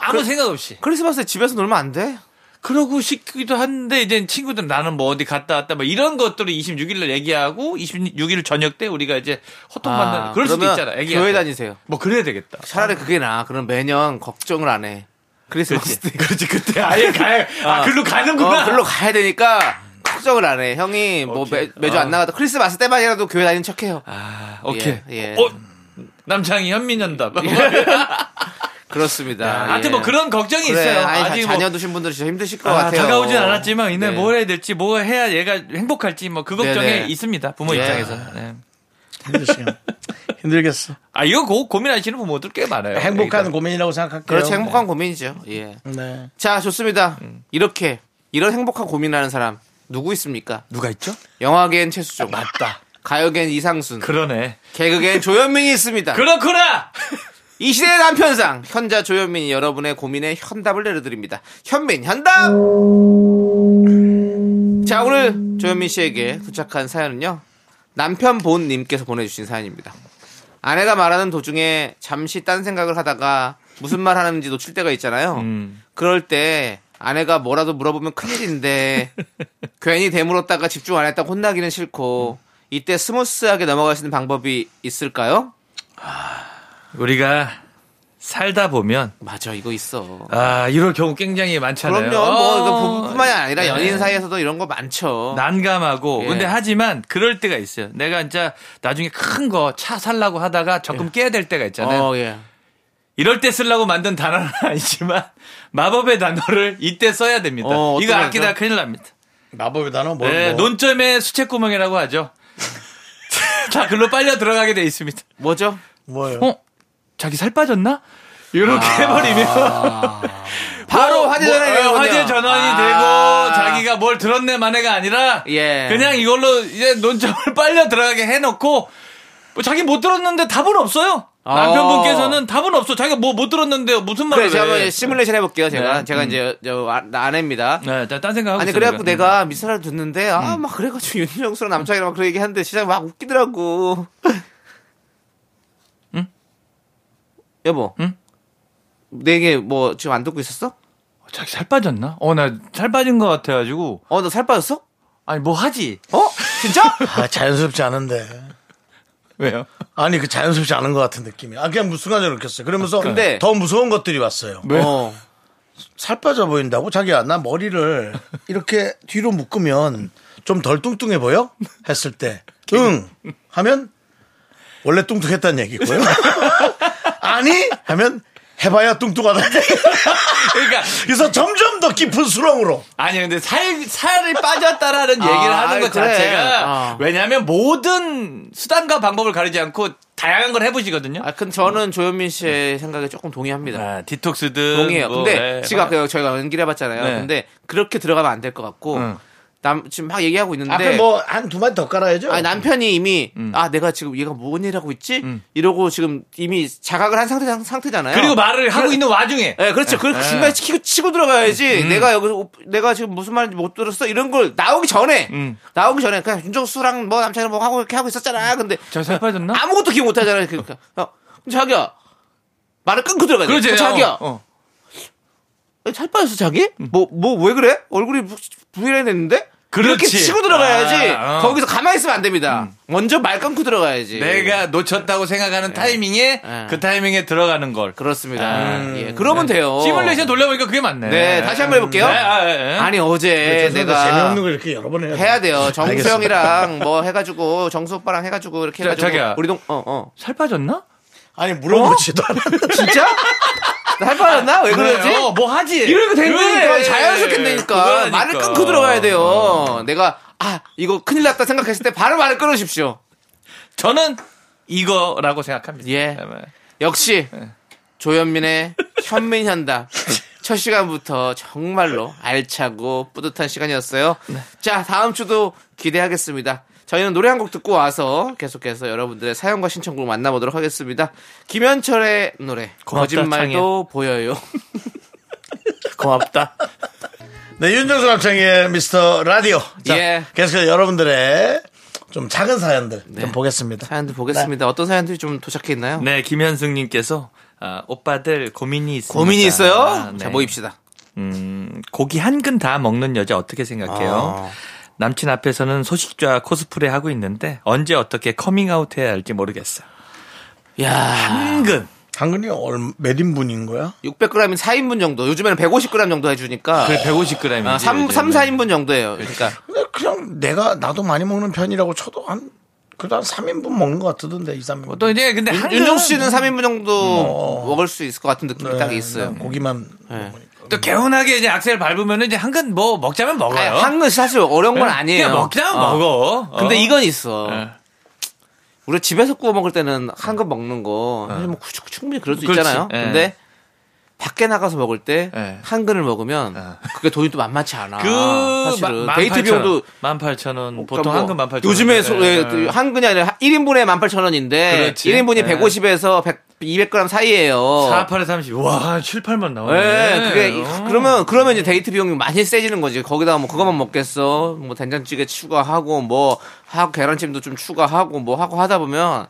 Speaker 5: 아무 생각 없이
Speaker 2: 크리스마스 때 집에서 놀면 안 돼?
Speaker 5: 그러고 싶기도 한데 이제 친구들 나는 뭐 어디 갔다 왔다 뭐 이런 것들을 26일 날 얘기하고 26일 저녁 때 우리가 이제 호통 받는
Speaker 2: 아,
Speaker 5: 그럴 수도
Speaker 2: 그러면
Speaker 5: 있잖아. 애기
Speaker 2: 교회 다니세요.
Speaker 5: 뭐 그래야 되겠다.
Speaker 2: 차라리 그게 나아. 그럼 매년 걱정을 안 해. 크리스마스 때.
Speaker 5: 그렇지 그때 아예 가야 아 글로 가는구나.
Speaker 2: 어, 글로 가야 되니까 걱정을 안 해. 형이 뭐 매, 매주 안 나가도 크리스마스 때만이라도 교회 다니는 척 해요.
Speaker 5: 아, 오케이.
Speaker 2: 예, 예.
Speaker 5: 어, 남창이 현민연답.
Speaker 2: 그렇습니다.
Speaker 5: 하여튼
Speaker 2: 예.
Speaker 5: 뭐 그런 걱정이
Speaker 2: 그래,
Speaker 5: 있어요.
Speaker 2: 아니,
Speaker 5: 아직
Speaker 2: 자,
Speaker 5: 뭐
Speaker 2: 자녀 두신 분들 진짜 힘드실 것
Speaker 5: 아,
Speaker 2: 같아요.
Speaker 5: 다가오진 않았지만 이내
Speaker 2: 네.
Speaker 5: 뭘 해야 될지 뭐 해야 얘가 행복할지 뭐 그 걱정이
Speaker 2: 네네.
Speaker 5: 있습니다. 부모
Speaker 2: 예.
Speaker 5: 입장에서. 네.
Speaker 1: 힘드시요 힘들겠어.
Speaker 5: 아 이거 고, 고민하시는 부모들 꽤 많아요.
Speaker 1: 행복한
Speaker 5: 애기들.
Speaker 1: 고민이라고 생각할게요.
Speaker 2: 그렇죠. 행복한 고민이죠. 예.
Speaker 1: 네.
Speaker 2: 자, 좋습니다.
Speaker 5: 음.
Speaker 2: 이렇게 이런 행복한 고민하는 사람 누구 있습니까?
Speaker 5: 누가 있죠?
Speaker 2: 영화계엔 최수종,
Speaker 5: 맞다.
Speaker 2: 가요계엔 이상순,
Speaker 5: 그러네.
Speaker 2: 개그계엔 조현민이 있습니다.
Speaker 5: 그렇구나.
Speaker 2: 이 시대의 남편상 현자 조현민이 여러분의 고민에 현답을 내려드립니다. 현민 현답. 자 오늘 조현민 씨에게 도착한 사연은요 남편 본님께서 보내주신 사연입니다. 아내가 말하는 도중에 잠시 딴 생각을 하다가 무슨 말 하는지 놓칠 때가 있잖아요.
Speaker 5: 음.
Speaker 2: 그럴 때 아내가 뭐라도 물어보면 큰일인데 괜히 되물었다가 집중 안 했다가 혼나기는 싫고 이때 smooth하게 넘어갈 수 있는 방법이 있을까요?
Speaker 5: 우리가 살다 보면
Speaker 2: 맞아 이거 있어.
Speaker 5: 아 이럴 경우 굉장히 많잖아요.
Speaker 2: 그럼요. 뭐 이거
Speaker 5: 어,
Speaker 2: 부부뿐만이 아니라
Speaker 5: 네.
Speaker 2: 연인 사이에서도 이런 거 많죠.
Speaker 5: 난감하고
Speaker 2: 예.
Speaker 5: 근데 하지만 그럴 때가 있어요. 내가 진짜 나중에 큰 거 차 살라고 하다가 적금 깨야 될 때가 있잖아요.
Speaker 2: 어, 예.
Speaker 5: 이럴 때 쓰려고 만든 단어는 아니지만 마법의 단어를 이때 써야 됩니다.
Speaker 2: 어,
Speaker 5: 이거
Speaker 2: 거죠?
Speaker 5: 큰일 납니다.
Speaker 1: 마법의 단어 뭐,
Speaker 5: 네,
Speaker 1: 뭐.
Speaker 5: 논점의 수채구멍이라고 하죠. 자, 글로 빨려 들어가게 돼 있습니다.
Speaker 2: 뭐죠?
Speaker 1: 뭐예요?
Speaker 5: 어? 자기 살 빠졌나? 이렇게 해버리면
Speaker 2: 바로
Speaker 5: 뭐,
Speaker 2: 화제
Speaker 5: 뭐,
Speaker 2: 전환이
Speaker 5: 어,
Speaker 2: 되는군요.
Speaker 5: 화제 전환이
Speaker 2: 아.
Speaker 5: 되고 자기가 뭘 들었네 만에가 아니라
Speaker 2: 예.
Speaker 5: 그냥 이걸로 이제 논점을 빨려 들어가게 해놓고 뭐 자기 못 들었는데 답은 없어요.
Speaker 2: 아.
Speaker 5: 남편분께서는 답은 없어. 자기가 뭐 못 들었는데 무슨 말을
Speaker 2: 그래, 제가
Speaker 5: 해.
Speaker 2: 한번 시뮬레이션 해볼게요. 제가
Speaker 5: 네.
Speaker 2: 제가
Speaker 5: 음.
Speaker 2: 이제 저 아- 나 아내입니다.
Speaker 5: 네, 딴 생각하고
Speaker 2: 아니
Speaker 5: 있어요,
Speaker 2: 그래갖고
Speaker 5: 제가.
Speaker 2: 내가 미스라를 듣는데 아 막 그래가지고 윤정수랑 남창이랑 막 그런 얘기하는데 진짜 막 웃기더라고.
Speaker 5: 응?
Speaker 2: 여보.
Speaker 5: 응?
Speaker 2: 내게 뭐 지금 안 듣고 있었어?
Speaker 5: 자기 살 빠졌나? 어, 나 살 빠진 것 같아가지고.
Speaker 2: 어 너 살 빠졌어?
Speaker 5: 아니, 뭐 하지?
Speaker 2: 어? 진짜?
Speaker 1: 아, 자연스럽지 않은데.
Speaker 5: 왜요?
Speaker 1: 아니, 그 자연스럽지 않은 것 같은 느낌이. 아, 그냥 순간적으로 느꼈어요. 그러면서
Speaker 2: 근데-
Speaker 1: 더 무서운 것들이 왔어요.
Speaker 2: 어.
Speaker 1: 살 빠져 보인다고? 자기야, 나 머리를 이렇게 뒤로 묶으면 좀 덜 뚱뚱해 보여? 했을 때, 응! 하면, 원래 뚱뚱했다는 얘기고요. 아니! 하면, 해봐야 뚱뚱하다.
Speaker 5: 그러니까
Speaker 1: 그래서 점점 더 깊은 수렁으로.
Speaker 5: 아니 근데 살 살이 빠졌다라는 얘기를
Speaker 2: 아,
Speaker 5: 하는 것
Speaker 2: 그래.
Speaker 5: 자체가
Speaker 2: 아.
Speaker 5: 왜냐하면 모든 수단과 방법을 가리지 않고 다양한 걸 해보시거든요.
Speaker 2: 아, 근데 저는 조현민 씨의 생각에 조금 동의합니다.
Speaker 5: 아, 디톡스든
Speaker 2: 동의해요.
Speaker 5: 뭐,
Speaker 2: 근데
Speaker 5: 네.
Speaker 2: 지금 아까 저희가 연기를 해봤잖아요.
Speaker 5: 네.
Speaker 2: 근데 그렇게 들어가면 안 될 것 같고
Speaker 5: 응.
Speaker 2: 남 지금 막 얘기하고 있는데
Speaker 1: 아, 그럼 뭐한 두 마디 더 깔아야죠.
Speaker 2: 아니, 남편이 이미
Speaker 5: 음.
Speaker 2: 아 내가 지금 얘가 뭔 일하고 있지 이러고 지금 이미 자각을 한 상태 상태잖아요.
Speaker 5: 그리고 말을 하고 있는 와중에
Speaker 2: 네, 그렇죠. 그 중간에 치고, 치고 들어가야지.
Speaker 5: 음.
Speaker 2: 내가 여기 내가 지금 무슨 말인지 못 들었어 이런 걸 나오기 전에
Speaker 5: 음.
Speaker 2: 나오기 전에 그냥 윤정수랑 뭐 남창이 뭐 하고 이렇게 하고 있었잖아. 근데
Speaker 5: 저살 빠졌나?
Speaker 2: 아무것도 기억 못 하잖아요. 그러니까 어, 자기야 말을 끊고 들어가야 돼.
Speaker 5: 그렇지.
Speaker 2: 어, 자기야
Speaker 5: 어, 어.
Speaker 2: 어, 살 빠졌어 자기? 뭐뭐 왜 그래? 얼굴이 부위라 됐는데?
Speaker 5: 그렇지.
Speaker 2: 이렇게 치고 들어가야지.
Speaker 5: 아, 어.
Speaker 2: 거기서 가만히 있으면 안 됩니다. 먼저 말 끊고 들어가야지.
Speaker 5: 내가 놓쳤다고 생각하는 타이밍에
Speaker 2: 네.
Speaker 5: 그 타이밍에 들어가는 걸.
Speaker 2: 그렇습니다.
Speaker 5: 아,
Speaker 2: 예, 그러면 돼요.
Speaker 5: 시뮬레이션 돌려보니까 그게 맞네.
Speaker 2: 네, 다시 한번 해볼게요.
Speaker 5: 네, 아, 예, 예.
Speaker 2: 아니 어제 내가
Speaker 1: 재미없는 걸 이렇게 여러 번 해야
Speaker 2: 해야 돼요. 정수
Speaker 1: 알겠습니다.
Speaker 2: 형이랑 뭐 해가지고 정수 오빠랑 해가지고 이렇게
Speaker 5: 자,
Speaker 2: 해가지고
Speaker 5: 자기야.
Speaker 2: 우리 동어 어.
Speaker 5: 살 빠졌나?
Speaker 1: 아니 물어보지도 않았는데.
Speaker 2: 진짜? 나할 뻔했나? 왜 그러지?
Speaker 5: 어, 뭐 하지?
Speaker 2: 이러니까 된다니까
Speaker 5: 그래.
Speaker 2: 자연스럽게 된다니까
Speaker 5: 그거라니까.
Speaker 2: 말을 끊고 들어가야 돼요. 내가 아 이거 큰일 났다 생각했을 때 바로 말을 끊으십시오.
Speaker 5: 저는 이거라고 생각합니다.
Speaker 2: 예.
Speaker 5: 네.
Speaker 2: 역시 조현민의 현민현다. 첫 시간부터 정말로 알차고 뿌듯한 시간이었어요. 자 다음 주도 기대하겠습니다. 저희는 노래 한 곡 듣고 와서 계속해서 여러분들의 사연과 신청곡 만나보도록 하겠습니다. 김현철의 노래
Speaker 5: 고맙다,
Speaker 2: 거짓말도 보여요.
Speaker 5: 고맙다.
Speaker 1: 네, 윤정수 남창의 미스터 라디오. 자,
Speaker 2: 예.
Speaker 1: 계속해서 여러분들의 좀 작은 사연들
Speaker 2: 네.
Speaker 1: 좀 보겠습니다.
Speaker 2: 사연들 보겠습니다. 어떤 사연들이 좀 도착해 있나요?
Speaker 5: 네, 김현승님께서 아, 오빠들 고민이 있습니다.
Speaker 2: 고민이 있어요?
Speaker 5: 아, 네.
Speaker 2: 자 모입시다.
Speaker 5: 음, 고기 한 근 다 먹는 여자 어떻게 생각해요?
Speaker 2: 아.
Speaker 5: 남친 앞에서는 소식좌 코스프레 하고 있는데 언제 어떻게 커밍아웃 해야 할지 모르겠어요.
Speaker 2: 야
Speaker 5: 한 근.
Speaker 1: 당근이 얼, 몇 인분인 거야?
Speaker 2: 600g이 4인분 정도. 요즘에는 150g 정도 해주니까.
Speaker 5: 그래 150g이지.
Speaker 2: 아, 3, 3, 4인분 정도예요. 그러니까.
Speaker 1: 근데 그냥 내가 나도 많이 먹는 편이라고 쳐도 한 그래도 한 3인분 먹는 것 같던데 2, 3인분.
Speaker 5: 또 이제 근데 한 근은
Speaker 2: 씨는 3인분 정도 먹을 수 있을 것 같은 느낌이
Speaker 1: 네,
Speaker 2: 딱 있어요.
Speaker 1: 고기만
Speaker 2: 네.
Speaker 5: 또 개운하게 이제 악셀 밟으면 이제 한근 뭐 먹자면 먹어요.
Speaker 2: 아니, 한건 사실 어려운 건
Speaker 5: 네,
Speaker 2: 아니에요.
Speaker 5: 그냥 먹자면
Speaker 2: 어.
Speaker 5: 먹어. 어.
Speaker 2: 근데 이건 있어.
Speaker 5: 네.
Speaker 2: 우리 집에서 구워 먹을 때는 한건 먹는 거 사실 뭐 충- 충분히 그럴 수
Speaker 5: 네. 그렇지.
Speaker 2: 있잖아요.
Speaker 5: 예.
Speaker 2: 근데 밖에 나가서 먹을 때
Speaker 5: 예.
Speaker 2: 한 근을 먹으면 그게 돈이 또 만만치 않아.
Speaker 5: 그
Speaker 2: 사실은 데이트 비용도
Speaker 5: 18,000원 보통
Speaker 2: 한근뭐
Speaker 5: 18,000원.
Speaker 2: 요즘에 소- 예, 그한 근이 아니라 1인분에 18,000원인데
Speaker 5: 그렇지.
Speaker 2: 1인분이
Speaker 5: 예.
Speaker 2: 150에서 100, 200g 사이예요.
Speaker 5: 48에 30. 와, 7, 8만 나오네.
Speaker 2: 예, 그게
Speaker 5: 어.
Speaker 2: 그러면 그러면 이제 데이트 비용이 많이 세지는 거지. 거기다가 뭐 그것만 먹겠어. 뭐 된장찌개 추가하고 뭐 하고 계란찜도 좀 추가하고 뭐 하고 하다 보면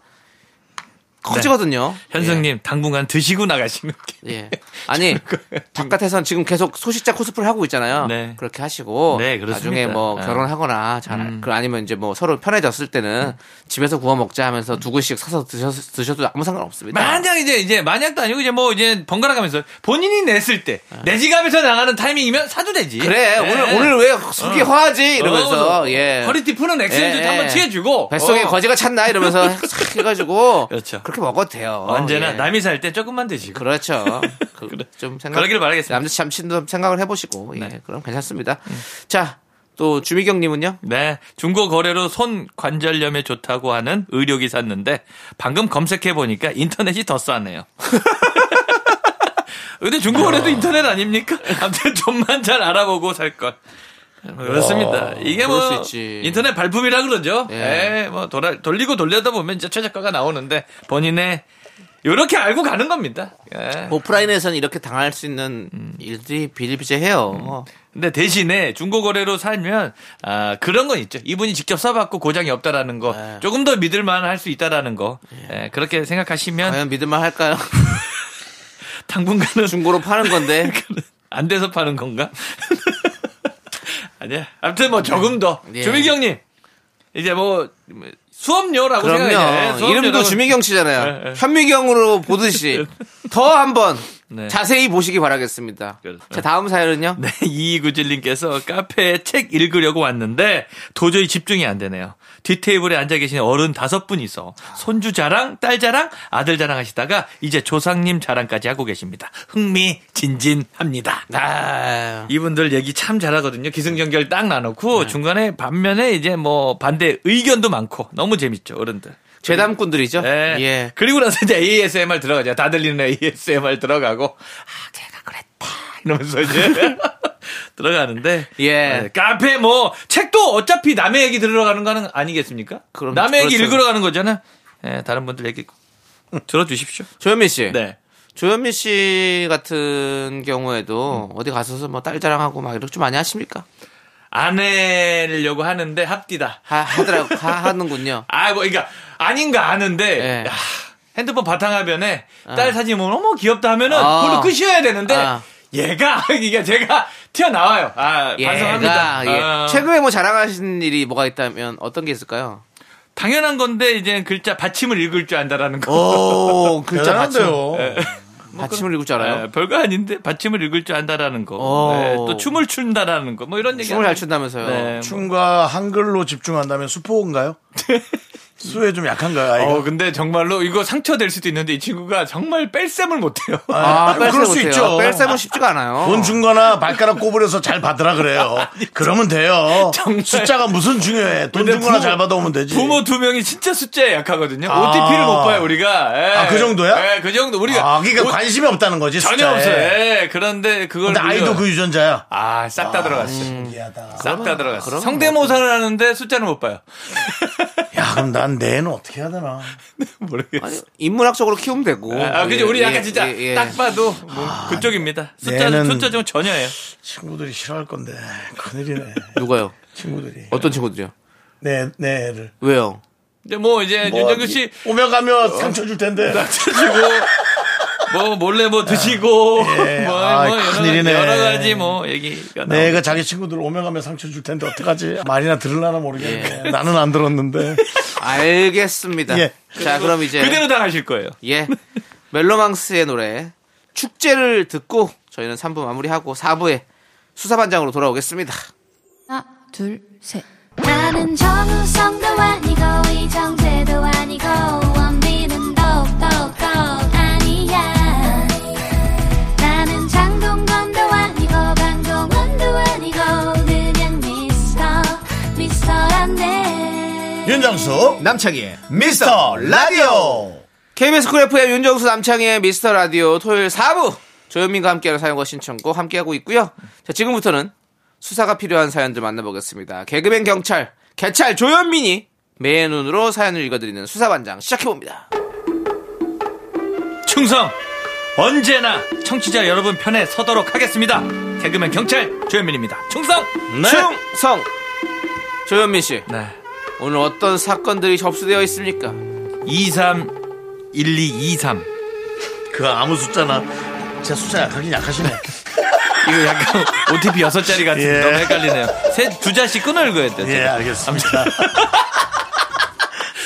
Speaker 2: 커지거든요.
Speaker 5: 현승님 당분간 드시고 나가시는 게.
Speaker 2: 예. 아니 바깥에선 지금 계속 소식자 코스프레 하고 있잖아요.
Speaker 5: 네.
Speaker 2: 그렇게 하시고
Speaker 5: 네, 그렇습니다.
Speaker 2: 나중에 뭐
Speaker 5: 네.
Speaker 2: 결혼하거나 잘그 아니면 이제 뭐 서로 편해졌을 때는 집에서 구워 먹자 하면서 두 그릇씩 사서 드셔, 드셔도 아무 상관 없습니다.
Speaker 5: 만약 이제 이제 만약도 아니고 이제 뭐 이제 번갈아 가면서 본인이 냈을 때 내 지갑에서 나가는 타이밍이면 사도 되지.
Speaker 2: 그래
Speaker 5: 네.
Speaker 2: 오늘 오늘 왜 속이 허하지 이러면서
Speaker 5: 어,
Speaker 2: 예
Speaker 5: 허리띠 푸는 액센트
Speaker 2: 예,
Speaker 5: 한번
Speaker 2: 예.
Speaker 5: 취해주고
Speaker 2: 뱃속에
Speaker 5: 어.
Speaker 2: 거지가 찼나 이러면서 싹 해가지고
Speaker 5: 그렇죠.
Speaker 2: 그렇게 먹어도 돼요.
Speaker 5: 언제나
Speaker 2: 예.
Speaker 5: 남이 살 때 조금만 드시고.
Speaker 2: 그렇죠. 그, 좀 생각
Speaker 5: 그러기를 바라겠습니다.
Speaker 2: 남자 참신도 생각을 해보시고 예,
Speaker 5: 네.
Speaker 2: 그럼 괜찮습니다. 자또 주미경님은요?
Speaker 5: 네. 중고 거래로 손 관절염에 좋다고 하는 의료기 샀는데 방금 검색해 보니까 인터넷이 더 싸네요. 근데 중고 거래도 인터넷 아닙니까? 아무튼 좀만 잘 알아보고 살 것. 그렇습니다. 이게
Speaker 2: 그럴
Speaker 5: 뭐. 인터넷 발품이라 그러죠.
Speaker 2: 예.
Speaker 5: 예, 뭐 돌아, 돌리고 돌려다 보면 이제 최저가가 나오는데 본인의 이렇게 알고 가는 겁니다. 예.
Speaker 2: 오프라인에서는 이렇게 당할 수 있는
Speaker 5: 음.
Speaker 2: 일들이 비일비재해요.
Speaker 5: 근데 대신에 중고 거래로 살면 아 그런 건 있죠. 이분이 직접 써봤고 고장이 없다라는 거,
Speaker 2: 네.
Speaker 5: 조금 더 믿을만 할 수 있다라는 거, 예, 그렇게 생각하시면
Speaker 2: 과연 믿을만 할까요?
Speaker 5: 당분간은
Speaker 2: 중고로 파는 건데
Speaker 5: 안 돼서 파는 건가? 아니야. 아무튼 뭐 조금 더
Speaker 2: 예.
Speaker 5: 조미기 형님 이제 뭐 수업료라고 생각해요.
Speaker 2: 그럼요. 이름도 주미경 씨잖아요.
Speaker 5: 네, 네.
Speaker 2: 현미경으로 보듯이 더 한번
Speaker 5: 네.
Speaker 2: 자세히 보시기 바라겠습니다.
Speaker 5: 그렇죠.
Speaker 2: 자, 다음 사연은요?
Speaker 5: 네, 이구질님께서 카페에 책 읽으려고 왔는데 도저히 집중이 안 되네요. 뒷테이블에 앉아 계신 어른 다섯 분이서 손주 자랑, 딸 자랑, 아들 자랑 하시다가 이제 조상님 자랑까지 하고 계십니다. 흥미진진합니다.
Speaker 2: 아,
Speaker 5: 이분들 얘기 참 잘하거든요. 기승전결 딱 나놓고 중간에 반면에 이제 뭐 반대 의견도 많고 너무 재밌죠, 어른들.
Speaker 2: 죄담꾼들이죠?
Speaker 5: 네.
Speaker 2: 예.
Speaker 5: 그리고 나서 이제 ASMR 들어가죠. 다 들리는 ASMR 들어가고, 아, 제가 그랬다. 이러면서 이제 들어가는데.
Speaker 2: 예.
Speaker 5: 네, 카페 뭐, 책도 어차피 남의 얘기 들어가는 거는 아니겠습니까?
Speaker 2: 그럼,
Speaker 5: 남의 얘기
Speaker 2: 그렇죠.
Speaker 5: 읽으러 가는 거잖아. 예, 다른 분들 얘기 들어주십시오.
Speaker 2: 조현민 씨.
Speaker 5: 네.
Speaker 2: 조현민 씨 같은 경우에도 어디 가서서 뭐 딸 자랑하고 막 이렇게 좀 많이 하십니까?
Speaker 5: 안 해려고 하는데 합디다.
Speaker 2: 하, 하더라고, 하, 하는군요.
Speaker 5: 아, 뭐, 그러니까 아닌가 아는데
Speaker 2: 예.
Speaker 5: 야, 핸드폰 바탕화면에 딸 사진 보면 어머 귀엽다 하면은
Speaker 2: 아.
Speaker 5: 그걸로 끝이어야 되는데
Speaker 2: 아.
Speaker 5: 얘가 이게 제가 튀어나와요. 아, 반성합니다.
Speaker 2: 얘가, 예.
Speaker 5: 어,
Speaker 2: 최근에 뭐 자랑하신 일이 뭐가 있다면 어떤 게 있을까요?
Speaker 5: 당연한 건데 이제 글자 받침을 읽을 줄 안다라는 거.
Speaker 2: 오, 글자 받침.
Speaker 1: 대단한데요.
Speaker 2: 받침을 읽을 줄 알아요?
Speaker 5: 예, 별거 아닌데 받침을 읽을 줄 안다라는 거.
Speaker 2: 오.
Speaker 5: 예, 또 춤을 춘다라는 거. 뭐 이런 얘기.
Speaker 2: 춤을 잘 춘다면서요?
Speaker 5: 네, 뭐.
Speaker 1: 춤과 한글로 집중한다면 수포인가요? 수에 좀 약한가요, 아이가?
Speaker 5: 어, 근데 정말로 이거 상처될 수도 있는데 이 친구가 정말 뺄셈을 못해요.
Speaker 2: 아,
Speaker 1: 아니,
Speaker 2: 뺄셈
Speaker 1: 그럴 수. 있죠.
Speaker 2: 뺄셈은 쉽지가 않아요.
Speaker 1: 돈 준 거나 발가락 꼬부려서 잘 받으라 그래요. 그러면 돼요.
Speaker 5: 정말.
Speaker 1: 숫자가 무슨 중요해. 돈 준 거나 잘 받아오면 되지.
Speaker 5: 부모 두 명이 진짜 숫자에 약하거든요.
Speaker 1: 아.
Speaker 5: OTP를 못 봐요, 우리가. 예.
Speaker 1: 아, 그 정도야?
Speaker 5: 예, 그 정도. 우리가.
Speaker 1: 아, 그러니까
Speaker 5: 오-
Speaker 1: 관심이 없다는 거지,
Speaker 5: 전혀
Speaker 1: 숫자에.
Speaker 5: 없어요. 예, 그런데 그걸.
Speaker 1: 근데 아이도 그 유전자야.
Speaker 5: 아, 싹 다 들어갔어.
Speaker 1: 신기하다.
Speaker 5: 싹 다 들어갔어. 성대모사를 하는데 숫자는 못 봐요.
Speaker 1: 야, 그럼 난내 애는 어떻게 해야 되나.
Speaker 5: 모르겠어.
Speaker 2: 아니, 인문학적으로 키우면 되고.
Speaker 5: 아, 그죠.
Speaker 2: 예,
Speaker 5: 우리 약간
Speaker 2: 예,
Speaker 5: 진짜
Speaker 2: 예, 예.
Speaker 5: 딱 봐도 뭐 그쪽입니다. 숫자,
Speaker 1: 얘는-
Speaker 5: 숫자 좀 전혀예요.
Speaker 1: 친구들이 싫어할 건데. 큰일이네.
Speaker 2: 누가요?
Speaker 1: 친구들이.
Speaker 2: 어떤 친구들이요?
Speaker 1: 내, 내 애를.
Speaker 2: 왜요?
Speaker 5: 이제 뭐 이제
Speaker 1: 뭐,
Speaker 5: 윤정규 씨
Speaker 1: 오며 가며 상처 줄 텐데.
Speaker 5: 드시고 뭐 몰래 뭐 드시고
Speaker 1: 예.
Speaker 5: 뭐,
Speaker 1: 아이,
Speaker 5: 뭐 여러,
Speaker 1: 큰일이네.
Speaker 5: 여러 가지 뭐 얘기가
Speaker 1: 내
Speaker 5: 나오고.
Speaker 1: 애가 자기 친구들 오며 가며 상처 줄 텐데 어떡하지? 말이나 들으려나 모르겠네. 나는 안 들었는데.
Speaker 2: 알겠습니다.
Speaker 1: 예.
Speaker 2: 자, 그럼 이제.
Speaker 5: 그대로 당하실 거예요.
Speaker 2: 예. 멜로망스의 노래 축제를 듣고 저희는 3부 마무리하고 4부에 수사반장으로 돌아오겠습니다.
Speaker 3: 하나, 둘, 셋.
Speaker 6: 나는 정우성도 아니고 이정재도 아니고 원빈은
Speaker 1: 윤정수,
Speaker 2: 남창희의
Speaker 1: 미스터 라디오.
Speaker 2: KBS 쿨 FM 윤정수 남창희의 미스터 라디오 토요일 4부 조현민과 함께하는 사연과 신청곡 함께하고 있고요. 자, 지금부터는 수사가 필요한 사연들 만나보겠습니다. 개그맨 경찰 개찰 조현민이 매의 눈으로 사연을 읽어드리는 수사반장 시작해봅니다.
Speaker 5: 충성 언제나 청취자 여러분 편에 서도록 하겠습니다. 개그맨 경찰 조현민입니다. 충성.
Speaker 1: 네.
Speaker 2: 충성 조현민 씨
Speaker 5: 네.
Speaker 2: 오늘 어떤 사건들이 접수되어 있습니까?
Speaker 5: 23 1223
Speaker 1: 그 아무 숫자나 제 숫자 약하긴 약하시네.
Speaker 5: 이거 약간 OTP 여섯 자리 같은데
Speaker 1: 예.
Speaker 5: 너무 헷갈리네요. 세 두 자씩 끊어 읽어야 돼요.
Speaker 1: 예. 알겠습니다.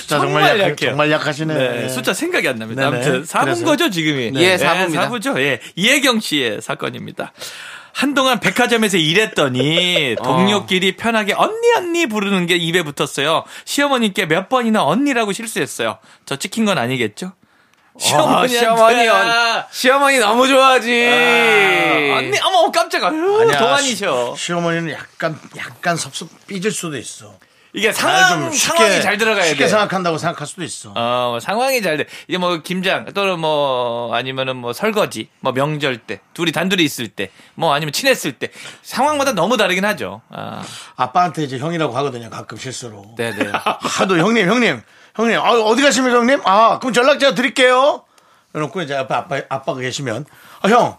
Speaker 1: 자,
Speaker 5: 정말
Speaker 1: 정말, 약,
Speaker 5: 약해요.
Speaker 1: 정말 약하시네.
Speaker 5: 네,
Speaker 1: 예.
Speaker 5: 숫자 생각이 안 납니다.
Speaker 1: 네네.
Speaker 5: 아무튼 4분
Speaker 1: 그래서?
Speaker 5: 거죠, 지금이?
Speaker 2: 예, 사부입니다.
Speaker 5: 4부죠. 예. 이혜경 씨의 사건입니다. 한동안 백화점에서 일했더니
Speaker 1: 어.
Speaker 5: 동료끼리 편하게 언니 언니 부르는 게 입에 붙었어요. 시어머님께 몇 번이나 언니라고 실수했어요. 저 찍힌 건 아니겠죠?
Speaker 2: 아, 시어머니, 언- 시어머니 너무 좋아하지.
Speaker 5: 아, 언니 어머 깜짝아. 동안이셔.
Speaker 1: 시, 시어머니는 약간, 약간 섭섭 삐질 수도 있어.
Speaker 5: 이게
Speaker 1: 아,
Speaker 5: 상황 상황이 잘 들어가야
Speaker 1: 쉽게
Speaker 5: 돼.
Speaker 1: 생각한다고 생각할 수도 있어.
Speaker 5: 어, 상황이 잘 돼. 이제 뭐 김장 또는 뭐 아니면은 뭐 설거지, 뭐 명절 때, 둘이 단둘이 있을 때, 뭐 아니면 친했을 때 상황마다 너무 다르긴 하죠. 아,
Speaker 1: 아빠한테 이제 형이라고 하거든요. 가끔 실수로.
Speaker 2: 네네.
Speaker 1: 하도 형님, 형님, 형님, 아, 어디 가십니까, 형님? 아, 그럼 연락 제가 드릴게요. 그래놓고 이제 앞에 아빠, 아빠가 계시면, 아, 형.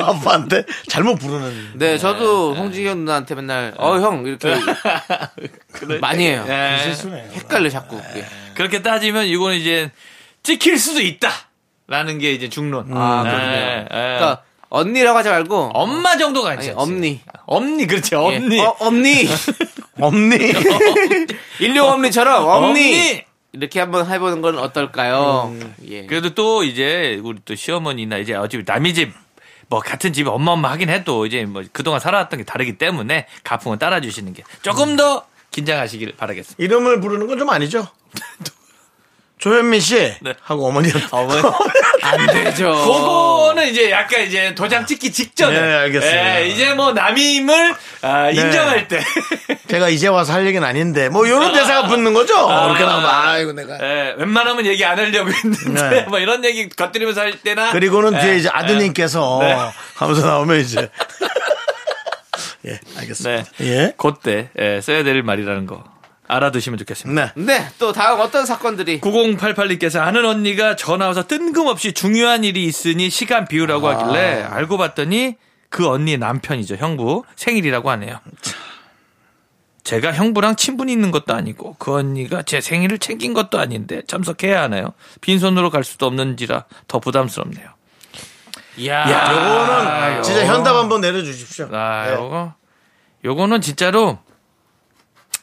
Speaker 1: 그 아빠한테 잘못 부르는.
Speaker 2: 네, 저도 홍지현 누나한테 맨날 어 형 이렇게 많이 해요.
Speaker 5: 예.
Speaker 1: 실수네요.
Speaker 2: 헷갈려 자꾸. 예.
Speaker 5: 그렇게 따지면 이거는 이제 찍힐 수도 있다라는 게 이제 중론.
Speaker 2: 아,
Speaker 5: 예,
Speaker 2: 그렇네요.
Speaker 5: 예.
Speaker 2: 그러니까 언니라고 하지 말고
Speaker 5: 엄마 정도가
Speaker 2: 아니,
Speaker 5: 아니지.
Speaker 2: 엄니.
Speaker 5: 엄니 그렇지.
Speaker 2: 예.
Speaker 5: 엄니.
Speaker 2: 어, 엄니.
Speaker 1: 없니?
Speaker 2: 일용 엄니처럼 엄니.
Speaker 5: 엄니.
Speaker 2: 이렇게 한번 해보는 건 어떨까요? 예.
Speaker 5: 그래도 또 이제 우리 또 시어머니나 이제 어차피 남의 집 뭐 같은 집에 엄마 엄마 하긴 해도 이제 뭐 그동안 살아왔던 게 다르기 때문에 가풍은 따라주시는 게 조금 더 긴장하시길 바라겠습니다.
Speaker 1: 이름을 부르는 건 좀 아니죠? 조현민 씨
Speaker 5: 네.
Speaker 1: 하고 어머니
Speaker 5: 어머니.
Speaker 2: 안 되죠.
Speaker 5: 그거는 이제 약간 이제 도장 찍기 직전에.
Speaker 1: 네, 알겠습니다.
Speaker 5: 예, 이제 뭐 남임을 아, 인정할 때.
Speaker 1: 제가 이제 와서 할 얘기는 아닌데 뭐 이런 대사가 붙는 거죠? 그렇게 나오면 아이고 내가
Speaker 5: 예, 웬만하면 얘기 안 하려고 했는데
Speaker 1: 네.
Speaker 5: 뭐 이런 얘기 겉들이면서 할 때나
Speaker 1: 그리고는
Speaker 5: 예,
Speaker 1: 뒤에 이제 아드님께서
Speaker 5: 네.
Speaker 1: 하면서 나오면 이제 예 알겠습니다.
Speaker 5: 네.
Speaker 1: 예.
Speaker 5: 그때 예, 써야 될 말이라는 거 알아두시면 좋겠습니다.
Speaker 1: 네.
Speaker 2: 네, 또 다음 어떤 사건들이
Speaker 5: 9088님께서 아는 언니가 전화 와서 뜬금없이 중요한 일이 있으니 시간 비우라고 하길래 알고 봤더니 그 언니의 남편이죠. 형부 생일이라고 하네요. 제가 형부랑 친분이 있는 것도 아니고 그 언니가 제 생일을 챙긴 것도 아닌데 참석해야 하나요? 빈손으로 갈 수도 없는지라 더 부담스럽네요.
Speaker 2: 이야,
Speaker 1: 요거는 진짜 현답 한번 내려주십시오.
Speaker 5: 아,
Speaker 1: 네.
Speaker 5: 요거 요거는 진짜로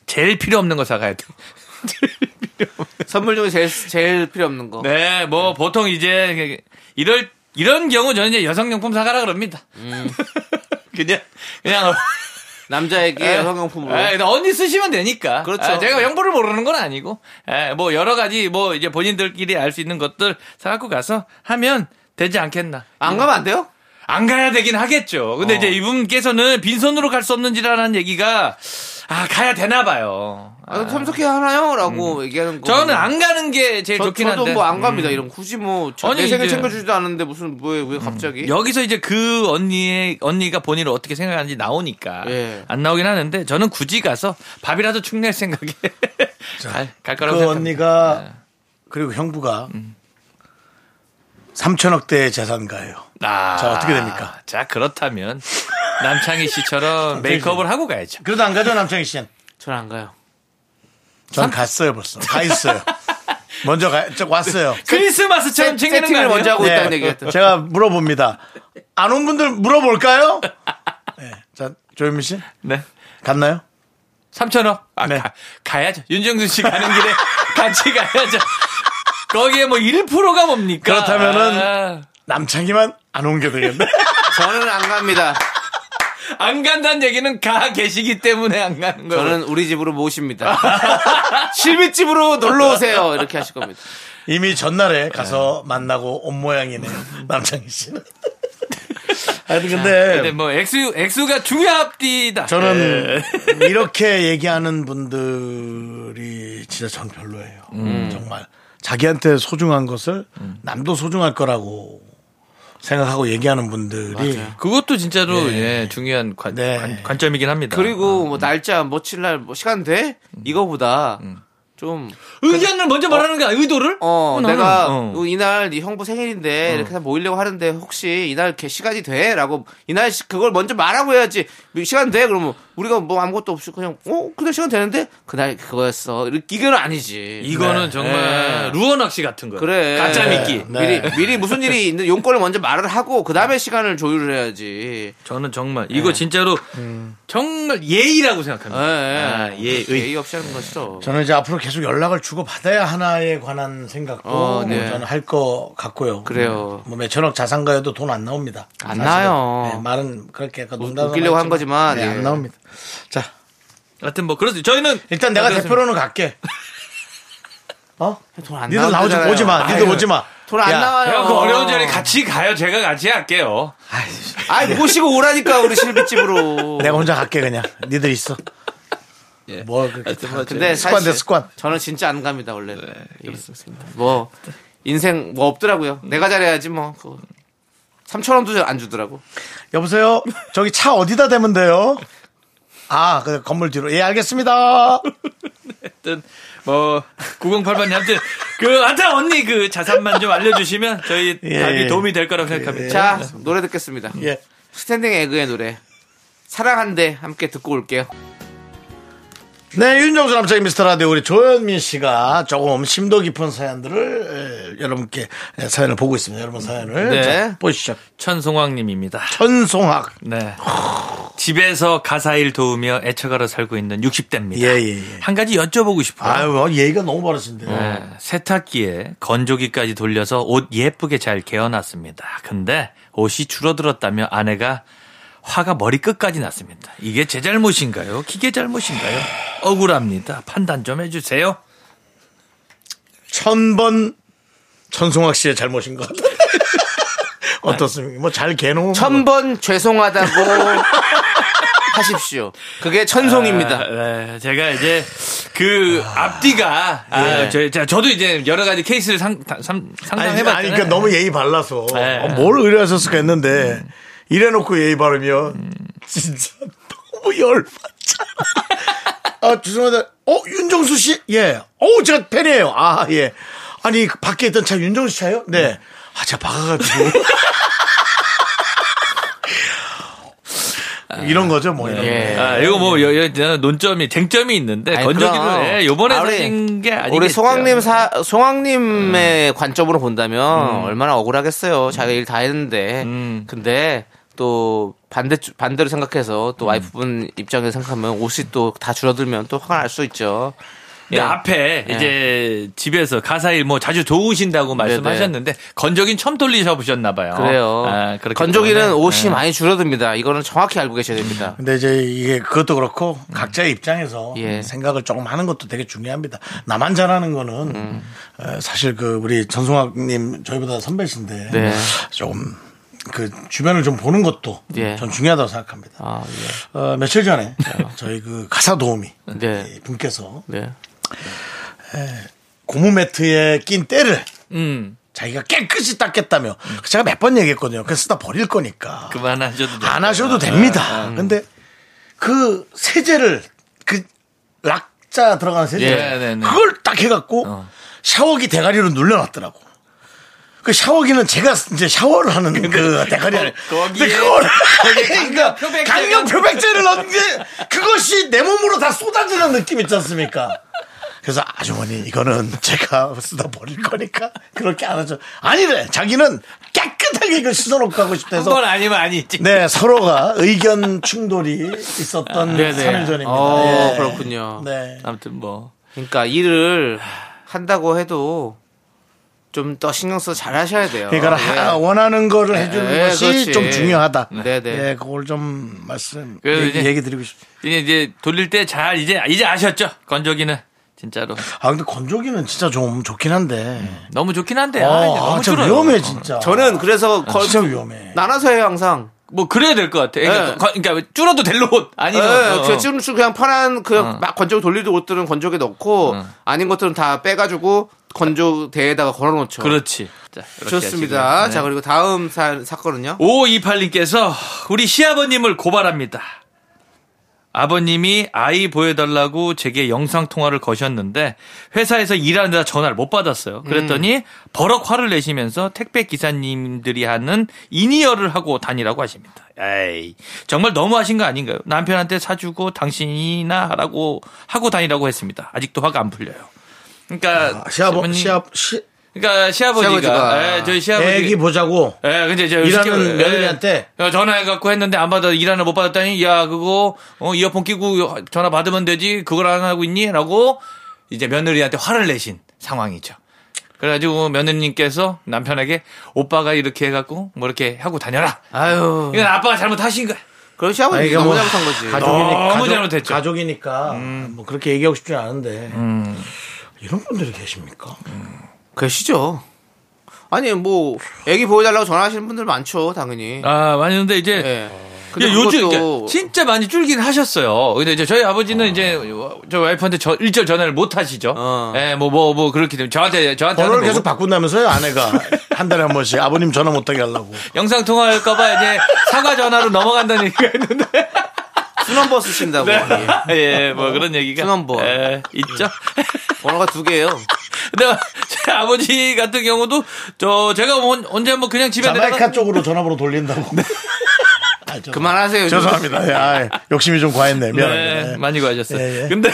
Speaker 5: 제일 필요 없는 거 사가야 돼.
Speaker 2: 선물 중에 제일 제일 필요 없는 거.
Speaker 5: 네, 뭐 보통 이제 이럴 이런 경우 저는 이제 여성용품 사가라 그럽니다. 그냥 그냥
Speaker 2: 남자에게 여성용품으로.
Speaker 5: 에, 근데 언니 쓰시면 되니까.
Speaker 2: 그렇죠.
Speaker 5: 아, 제가 형부를 모르는 건 아니고, 에, 뭐 여러 가지 뭐 이제 본인들끼리 알 수 있는 것들 사갖고 가서 하면 되지 않겠나.
Speaker 2: 안 가면 안 돼요?
Speaker 5: 안 가야 되긴 하겠죠. 근데
Speaker 2: 어.
Speaker 5: 이제 이분께서는 빈손으로 갈 수 없는지라는 얘기가 아 가야 되나 봐요.
Speaker 2: 아, 참석해야 하나요? 라고 얘기하는 거.
Speaker 5: 저는 안 가는 게 제일
Speaker 2: 저,
Speaker 5: 좋긴
Speaker 2: 저도
Speaker 5: 한데.
Speaker 2: 뭐안 갑니다. 이런 굳이 뭐, 내 생일 챙겨주지도 않았는데 무슨, 뭐에, 왜 갑자기?
Speaker 5: 여기서 이제 그 언니의 언니가 본인을 어떻게 생각하는지 나오니까
Speaker 2: 예.
Speaker 5: 안 나오긴 하는데 저는 굳이 가서 밥이라도 축낼 생각에 갈, 갈 거라고
Speaker 1: 그
Speaker 5: 생각합니다.
Speaker 1: 언니가
Speaker 5: 네.
Speaker 1: 그리고 형부가 3천억 대의 재산가예요.
Speaker 5: 아,
Speaker 1: 자, 어떻게 됩니까?
Speaker 5: 자 그렇다면 남창희 씨처럼 메이크업을 하고 가야죠.
Speaker 1: 그래도 안 가죠 남창희 씨는?
Speaker 2: 저는 안 가요.
Speaker 1: 전 갔어요 벌써. 가 있어요. 먼저 가, 저 왔어요.
Speaker 5: 크리스마스처럼 챙기는 거
Speaker 2: 세팅을
Speaker 5: 아니에요?
Speaker 2: 먼저 하고
Speaker 1: 네.
Speaker 2: 있다는 얘기였던.
Speaker 1: 제가 물어봅니다. 안 온 분들 물어볼까요? 네. 자, 조현민 씨
Speaker 5: 네.
Speaker 1: 갔나요?
Speaker 5: 3천억? 아,
Speaker 1: 네.
Speaker 5: 가, 가야죠. 윤정수 씨 가는 길에 같이 가야죠. 거기에 뭐 1%가 뭡니까?
Speaker 1: 그렇다면은
Speaker 5: 아,
Speaker 1: 남창희만 안온게 되겠네.
Speaker 2: 저는 안 갑니다.
Speaker 5: 안 간다는 얘기는 가 계시기 때문에 안 가는 거예요.
Speaker 2: 저는 우리 집으로 모십니다. 실비집으로 놀러 오세요. 이렇게 하실 겁니다.
Speaker 1: 이미 전날에 가서 만나고 온 모양이네요. 남창희 씨는. 하여튼 근데
Speaker 5: 근데 뭐 액수 액수가 중요합디다.
Speaker 1: 저는 이렇게 얘기하는 분들이 진짜 전 별로예요.
Speaker 5: 음.
Speaker 1: 정말 자기한테 소중한 것을 남도 소중할 거라고 생각하고 얘기하는 분들이
Speaker 5: 그것도 진짜로 예, 중요한 관,
Speaker 1: 네.
Speaker 5: 점이긴 합니다.
Speaker 2: 그리고 뭐 날짜 며칠 날 뭐 시간 돼? 이거보다 좀
Speaker 5: 의견을 먼저 말하는 게 아니라 의도를?
Speaker 2: 어,
Speaker 5: 나는,
Speaker 2: 내가
Speaker 5: 어.
Speaker 2: 이날 네 형부 생일인데 이렇게 해서 모이려고 하는데 혹시 이날 이렇게 시간이 돼? 라고 이날 시- 그걸 먼저 말하고 해야지 시간 돼? 그러면 우리가 뭐 아무것도 없이 그냥 어? 그날 시간 되는데? 그날 그거였어. 이거는 아니지.
Speaker 5: 이거는
Speaker 1: 네.
Speaker 5: 정말
Speaker 2: 네.
Speaker 5: 루어 낚시 같은 거예요.
Speaker 2: 그래.
Speaker 5: 가짜 미끼.
Speaker 1: 네.
Speaker 2: 미리 미리 무슨 일이 있는 용건을 먼저 말을 하고 그 다음에 시간을 조율을 해야지.
Speaker 5: 저는 정말 이거 진짜로 정말 예의라고 생각합니다.
Speaker 2: 예,
Speaker 5: 아,
Speaker 2: 예.
Speaker 5: 예의.
Speaker 2: 예의 없이 하는 것이죠.
Speaker 1: 저는 이제 앞으로 계속 연락을 주고 받아야 하나에 관한 생각도
Speaker 2: 어, 네.
Speaker 1: 뭐 저는 할 것 같고요.
Speaker 2: 그래요.
Speaker 1: 뭐 몇천억 자산가여도 돈 안 나옵니다.
Speaker 2: 안
Speaker 1: 사실은.
Speaker 2: 나요.
Speaker 1: 네, 말은 그렇게 약간
Speaker 2: 웃-
Speaker 1: 농담으로
Speaker 2: 웃기려고 한 거지만,
Speaker 1: 네,
Speaker 2: 예.
Speaker 1: 안 나옵니다. 자,
Speaker 5: 하여튼 뭐 그렇습니다. 저희는
Speaker 1: 일단 내가
Speaker 5: 아, 그렇습니다.
Speaker 1: 대표로는 갈게. 어?
Speaker 2: 돈안
Speaker 1: 니들 나오지 오지 마. 니들 오지 마.
Speaker 2: 돈안
Speaker 1: 야,
Speaker 2: 나와요.
Speaker 5: 형, 그 어려운 자리 같이 가요. 제가 같이 할게요.
Speaker 2: 아이 모시고 오라니까 우리 실비집으로.
Speaker 1: 내가 혼자 갈게 그냥. 니들 있어.
Speaker 5: 예.
Speaker 1: 뭐 그렇게 다
Speaker 2: 근데
Speaker 1: 습관 대 습관.
Speaker 2: 저는 진짜 안 갑니다 원래. 는 그렇습니다. 뭐 인생 뭐 없더라고요. 내가 잘해야지 뭐. 그거. 3천 원도 안 주더라고.
Speaker 1: 여보세요. 저기 차 어디다 대면 돼요? 아, 그 건물 뒤로. 예, 알겠습니다.
Speaker 5: 하여튼 뭐 9088님 하여튼 그 하여튼 언니 그 자산만 좀 알려주시면 저희
Speaker 1: 예.
Speaker 5: 답이 도움이 될 거라고 생각합니다.
Speaker 2: 자 노래 듣겠습니다.
Speaker 1: 예.
Speaker 2: 스탠딩 에그의 노래 사랑한대 함께 듣고 올게요.
Speaker 1: 네, 윤정수 남창희 미스터 라디오 우리 조현민 씨가 조금 심도 깊은 사연들을 에, 여러분께 에, 사연을 보고 있습니다. 여러분 사연을
Speaker 2: 네.
Speaker 1: 자, 보시죠.
Speaker 5: 천송왕님입니다.
Speaker 1: 천송학.
Speaker 5: 네. 집에서 가사일 도우며 애처가로 살고 있는 60대입니다.
Speaker 1: 예, 예, 예.
Speaker 5: 한 가지 여쭤보고 싶어요.
Speaker 1: 아유, 뭐 예의가 너무 바르신데.
Speaker 5: 네, 세탁기에 건조기까지 돌려서 옷 예쁘게 잘 개어놨습니다. 근데 옷이 줄어들었다며 아내가 화가 머리 끝까지 났습니다. 이게 제 잘못인가요? 기계 잘못인가요? 억울합니다. 판단 좀 해주세요.
Speaker 1: 천번 천송학 씨의 잘못인 것 같아요. 어떻습니까? 뭐 잘 개놓으면.
Speaker 2: 천번 죄송하다고 하십시오. 그게 천송입니다.
Speaker 5: 아, 네, 제가 이제 그 앞뒤가 아,
Speaker 2: 예.
Speaker 5: 저, 저- 저도 이제 여러 가지 케이스를 상, 상,
Speaker 1: 아니,
Speaker 5: 상담해봤잖아요.
Speaker 1: 아니, 그러니까 너무 예의 발라서
Speaker 5: 네.
Speaker 1: 어, 뭘 의뢰하셨을까 했는데 이래놓고 예의 바르면 진짜 너무 열받잖아. 아 죄송합니다. 어 윤정수 씨? 예. 어 제가 팬이에요. 아 예. 아니 그 밖에 있던 차 윤정수 차요? 네. 아 제가 박아가지고. 이런 거죠, 뭐. 이런
Speaker 2: 예.
Speaker 1: 거.
Speaker 5: 아, 이거 뭐, 여, 여, 논점이, 쟁점이 있는데,
Speaker 2: 아니,
Speaker 5: 건조기를. 예, 요번에
Speaker 2: 아, 우리-
Speaker 5: 사신 게 아니겠죠.
Speaker 2: 우리 송황님 사, 송황님의 관점으로 본다면 얼마나 억울하겠어요. 자기가 일 다 했는데.
Speaker 5: 음.
Speaker 2: 근데 또 반대, 반대로 생각해서 또 와이프분 입장에서 생각하면 옷이 또 다 줄어들면 또 화가 날 수 있죠.
Speaker 5: 근데
Speaker 2: 예.
Speaker 5: 앞에
Speaker 2: 예.
Speaker 5: 이제 집에서 가사일 뭐 자주 도우신다고 말씀하셨는데 건조기는 처음 돌리셔 보셨나 봐요.
Speaker 2: 그래요.
Speaker 5: 아,
Speaker 2: 건조기는
Speaker 5: 때문에.
Speaker 2: 옷이
Speaker 5: 예.
Speaker 2: 많이 줄어듭니다. 이거는 정확히 알고 계셔야 됩니다.
Speaker 1: 근데 이제 이게 그것도 그렇고 각자의 입장에서
Speaker 2: 예.
Speaker 1: 생각을 조금 하는 것도 되게 중요합니다. 나만 잘하는 거는
Speaker 2: 음.
Speaker 1: 어, 사실 그 우리 전송학님 저희보다 선배신데
Speaker 2: 네.
Speaker 1: 조금 그 주변을 좀 보는 것도
Speaker 2: 예.
Speaker 1: 전 중요하다고 생각합니다.
Speaker 2: 아, 예.
Speaker 1: 어, 며칠 전에 저희 그 가사 도우미
Speaker 2: 네.
Speaker 1: 분께서
Speaker 2: 네.
Speaker 1: 고무 매트에 낀 때를
Speaker 5: 음,
Speaker 1: 자기가 깨끗이 닦겠다며 제가 몇 번 얘기했거든요. 그래서 쓰다 버릴 거니까
Speaker 5: 그만하셔도.
Speaker 1: 안 하셔도 됩니다. 근데 그 세제를 그 락자 들어가는 세제
Speaker 5: 예, 네, 네.
Speaker 1: 그걸 딱 해갖고
Speaker 5: 어.
Speaker 1: 샤워기 대가리로 눌려놨더라고. 그 샤워기는 제가 이제 샤워를 하는 그 대가리를
Speaker 5: 거기에-
Speaker 1: 근데 그걸 그러니까
Speaker 5: 강력
Speaker 1: 표백제를 넣는 게 그것이 내 몸으로 다 쏟아지는 느낌 있지 않습니까? 그래서 아주머니 이거는 제가 쓰다 버릴 거니까 그렇게 안 하죠. 아니래 자기는 깨끗하게 이걸 씻어놓고 가고 해서
Speaker 5: 한번 아니면 아니지.
Speaker 1: 네, 서로가 의견 충돌이 있었던
Speaker 2: 네네.
Speaker 1: 3일 전입니다.
Speaker 2: 어,
Speaker 1: 예.
Speaker 2: 그렇군요.
Speaker 1: 네.
Speaker 5: 아무튼 뭐.
Speaker 2: 그러니까 일을 한다고 해도 좀 더 신경 써서 잘 하셔야 돼요.
Speaker 1: 그러니까
Speaker 2: 예.
Speaker 1: 하- 원하는 거를 해주는
Speaker 2: 네,
Speaker 1: 것이
Speaker 2: 그렇지.
Speaker 1: 좀 중요하다.
Speaker 2: 네네.
Speaker 1: 네, 그걸 좀 말씀 얘기, 얘기 드리고 싶습니다.
Speaker 5: 이제, 돌릴 때 잘 이제 이제 아셨죠? 건조기는 진짜로
Speaker 1: 아 근데 건조기는 진짜 좀 좋긴 한데.
Speaker 5: 너무 좋긴 한데
Speaker 1: 어,
Speaker 5: 아,
Speaker 1: 아,
Speaker 5: 너무
Speaker 1: 진짜
Speaker 5: 줄어요.
Speaker 1: 위험해 진짜.
Speaker 2: 저는 그래서 거,
Speaker 1: 진짜 위험해.
Speaker 2: 나눠서 해요 항상.
Speaker 5: 뭐 그래야 될 것 같아. 그러니까,
Speaker 2: 네.
Speaker 5: 거- 그러니까 줄어도 될 옷 아니면
Speaker 2: 예,
Speaker 5: 어,
Speaker 2: 그 지금 그냥 편한 그막 건조기 돌리는 옷들은 건조기에 넣고 아닌 것들은 다 빼가지고 건조대에다가 걸어놓죠.
Speaker 5: 그렇지. 자,
Speaker 2: 좋습니다.
Speaker 5: 네.
Speaker 2: 자 그리고 다음 사, 사건은요.
Speaker 5: 5528님께서 우리 시아버님을 고발합니다. 아버님이 아이 보여달라고 제게 영상통화를 거셨는데 회사에서 일하느라 전화를 못 받았어요. 그랬더니 버럭 화를 내시면서 택배 기사님들이 하는 in-ear를 하고 다니라고 하십니다. 에이, 정말 너무하신 거 아닌가요? 남편한테 사주고 당신이나 하라고 하고 다니라고 했습니다. 아직도 화가 안 풀려요. 그러니까
Speaker 1: 아, 시아버
Speaker 5: 시아
Speaker 1: 시
Speaker 5: 그러니까 시아버지가,
Speaker 2: 시아버지가
Speaker 5: 예, 저희 시아버지
Speaker 1: 애기 보자고
Speaker 5: 예, 근데 저
Speaker 1: 일하는
Speaker 5: 시켜-
Speaker 1: 며느리한테?
Speaker 5: 예, 전화해 갖고 했는데 안 받아 일하는 못 받았다니 야 그거 어, 이어폰 끼고 전화 받으면 되지 그걸 안 하고 있니?라고 이제 며느리한테 화를 내신 상황이죠. 그래가지고 며느리님께서 남편에게 오빠가 이렇게 해갖고 뭐 이렇게 하고 다녀라.
Speaker 2: 아유.
Speaker 5: 이건 아빠가 잘못하신 거야.
Speaker 2: 그럼 시아버지
Speaker 1: 아니,
Speaker 2: 너무
Speaker 1: 뭐
Speaker 2: 잘못한 거지.
Speaker 1: 가족이니까
Speaker 5: 너무 잘못했죠.
Speaker 1: 가족이니까 뭐 그렇게 얘기하고 싶지 않은데 이런 분들이 계십니까?
Speaker 2: 계시죠. 아니 뭐 애기 보여달라고 전화하시는 분들 많죠, 당연히.
Speaker 5: 아 많은데 이제
Speaker 2: 예. 근데
Speaker 5: 예, 요즘
Speaker 2: 그것도-
Speaker 5: 그러니까 진짜 많이 줄긴 하셨어요. 근데 이제 저희 아버지는 이제 저 와이프한테 저 일절 전화를 못 하시죠.
Speaker 2: 어.
Speaker 5: 예, 뭐뭐 뭐 그렇기 때문에 저한테 저한테
Speaker 1: 번호를 계속. 바꾼다면서요 아내가 한 달에 한 번씩 아버님 전화 못 하게 하려고
Speaker 5: 영상 통화할까봐 이제 사과 전화로 넘어간다는 얘기가 있는데.
Speaker 2: 수넘버 쓰신다고. 예.
Speaker 5: 예, 뭐 그런 얘기가.
Speaker 2: 수넘버.
Speaker 5: 예, 있죠.
Speaker 2: 번호가 두 개예요.
Speaker 5: 근데 제 아버지 같은 경우도 저 제가 뭐 언제 한번 그냥 집에
Speaker 1: 자메이카
Speaker 5: 내려가
Speaker 1: 쪽으로 전화번호 돌린다고 아, 죄송-
Speaker 2: 그만하세요.
Speaker 1: 죄송합니다 예, 아, 욕심이 좀 과했네 미안합니다
Speaker 5: 네,
Speaker 1: 예.
Speaker 5: 많이 구하셨어요.
Speaker 1: 예, 예.
Speaker 5: 근데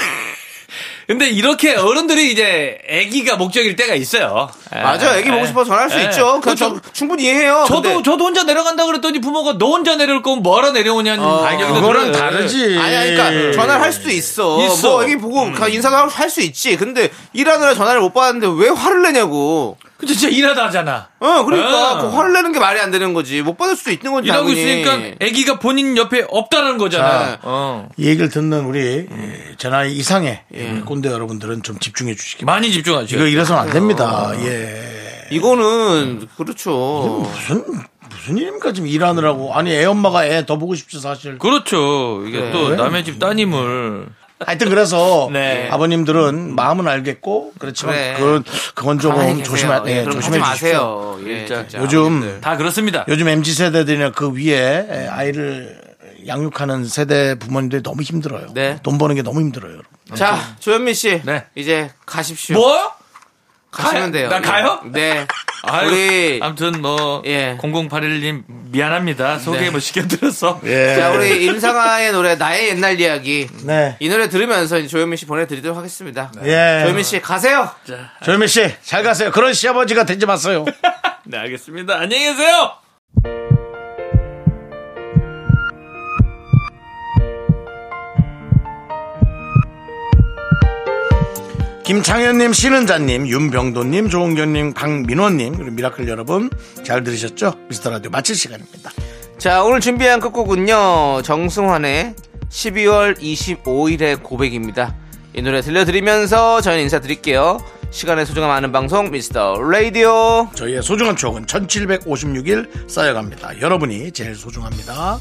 Speaker 5: 근데 이렇게 어른들이 이제 아기가 목적일 때가 있어요. 예.
Speaker 2: 맞아, 애기 보고
Speaker 5: 예.
Speaker 2: 싶어서 전화할 수
Speaker 5: 예.
Speaker 2: 있죠.
Speaker 5: 그렇죠.
Speaker 2: 저, 충분히 이해해요.
Speaker 5: 저도
Speaker 2: 근데-
Speaker 5: 저도 혼자 내려간다 그랬더니 부모가 너 혼자 내려올 거면 뭐하러 내려오냐는
Speaker 2: 어,
Speaker 1: 그거랑
Speaker 5: 들어요.
Speaker 1: 다르지.
Speaker 2: 아니, 아니, 그러니까 전화를 할 수도 있어.
Speaker 5: 있어.
Speaker 2: 뭐 애기 보고 가- 인사도 할 수 있지. 근데 일하느라 전화를 못 받았는데 왜 화를 내냐고.
Speaker 5: 근데 진짜 일하다 하잖아.
Speaker 2: 어, 그러니까
Speaker 5: 어.
Speaker 2: 그 화를 내는 게 말이 안 되는 거지. 못 받을 수도 있는 거지.
Speaker 5: 일하고
Speaker 2: 당연히.
Speaker 5: 있으니까 아기가 본인 옆에 없다는 거잖아.
Speaker 2: 자.
Speaker 5: 어.
Speaker 1: 이 얘기를 듣는 우리 예, 제 나이 이상의 우리 꼰대 여러분들은 좀 집중해 주시기 바랍니다.
Speaker 5: 많이 집중하죠.
Speaker 1: 이거 이래서는 안 됩니다. 예.
Speaker 2: 이거는 그렇죠.
Speaker 1: 무슨 무슨 일입니까 지금 일하느라고 아니 애 엄마가 애 더 보고 싶죠 사실.
Speaker 5: 그렇죠. 이게
Speaker 2: 그래.
Speaker 5: 또 남의 집 따님을
Speaker 1: 하여튼 그래서
Speaker 5: 네.
Speaker 1: 아버님들은 마음은 알겠고 그렇지만
Speaker 2: 그래.
Speaker 1: 그건 그건 조금. 조심하
Speaker 2: 예,
Speaker 1: 예, 조심해.
Speaker 2: 마세요. 예,
Speaker 5: 진짜.
Speaker 2: 진짜.
Speaker 1: 요즘
Speaker 2: 아버님들.
Speaker 5: 다 그렇습니다.
Speaker 1: 요즘 mz 세대들이나 그 위에 아이를 양육하는 세대 부모님들이 너무 힘들어요.
Speaker 2: 네.
Speaker 1: 돈 버는 게 너무 힘들어요. 여러분.
Speaker 2: 자, 조현민 씨.
Speaker 5: 네.
Speaker 2: 이제 가십시오.
Speaker 5: 뭐?
Speaker 2: 가시면
Speaker 5: 가-
Speaker 2: 돼요.
Speaker 5: 나 가요?
Speaker 2: 네.
Speaker 5: 아유,
Speaker 2: 우리
Speaker 5: 아무튼 뭐
Speaker 2: 예.
Speaker 5: 0081님 미안합니다. 소개
Speaker 2: 네.
Speaker 5: 못 시켜드려서.
Speaker 1: 예.
Speaker 2: 자, 우리 임상아의 노래 나의 옛날 이야기.
Speaker 1: 네.
Speaker 2: 이 노래 들으면서 조현민 씨 보내드리도록 하겠습니다.
Speaker 1: 예.
Speaker 2: 조현민 씨 가세요.
Speaker 1: 조현민 씨, 잘 가세요. 그런 시아버지가 되지 마세요.
Speaker 5: 네, 알겠습니다. 안녕히 계세요.
Speaker 1: 김창현님, 신은자님, 윤병도님, 조은견님, 강민호님, 그리고 미라클 여러분, 잘 들으셨죠? 미스터 라디오 마칠 시간입니다.
Speaker 2: 자, 오늘 준비한 끝곡은요. 정승환의 12월 25일의 고백입니다. 이 노래 들려드리면서 저희는 인사드릴게요. 시간의 소중함 아는 방송 미스터 라디오.
Speaker 1: 저희의 소중한 추억은 1756일 쌓여갑니다. 여러분이 제일 소중합니다.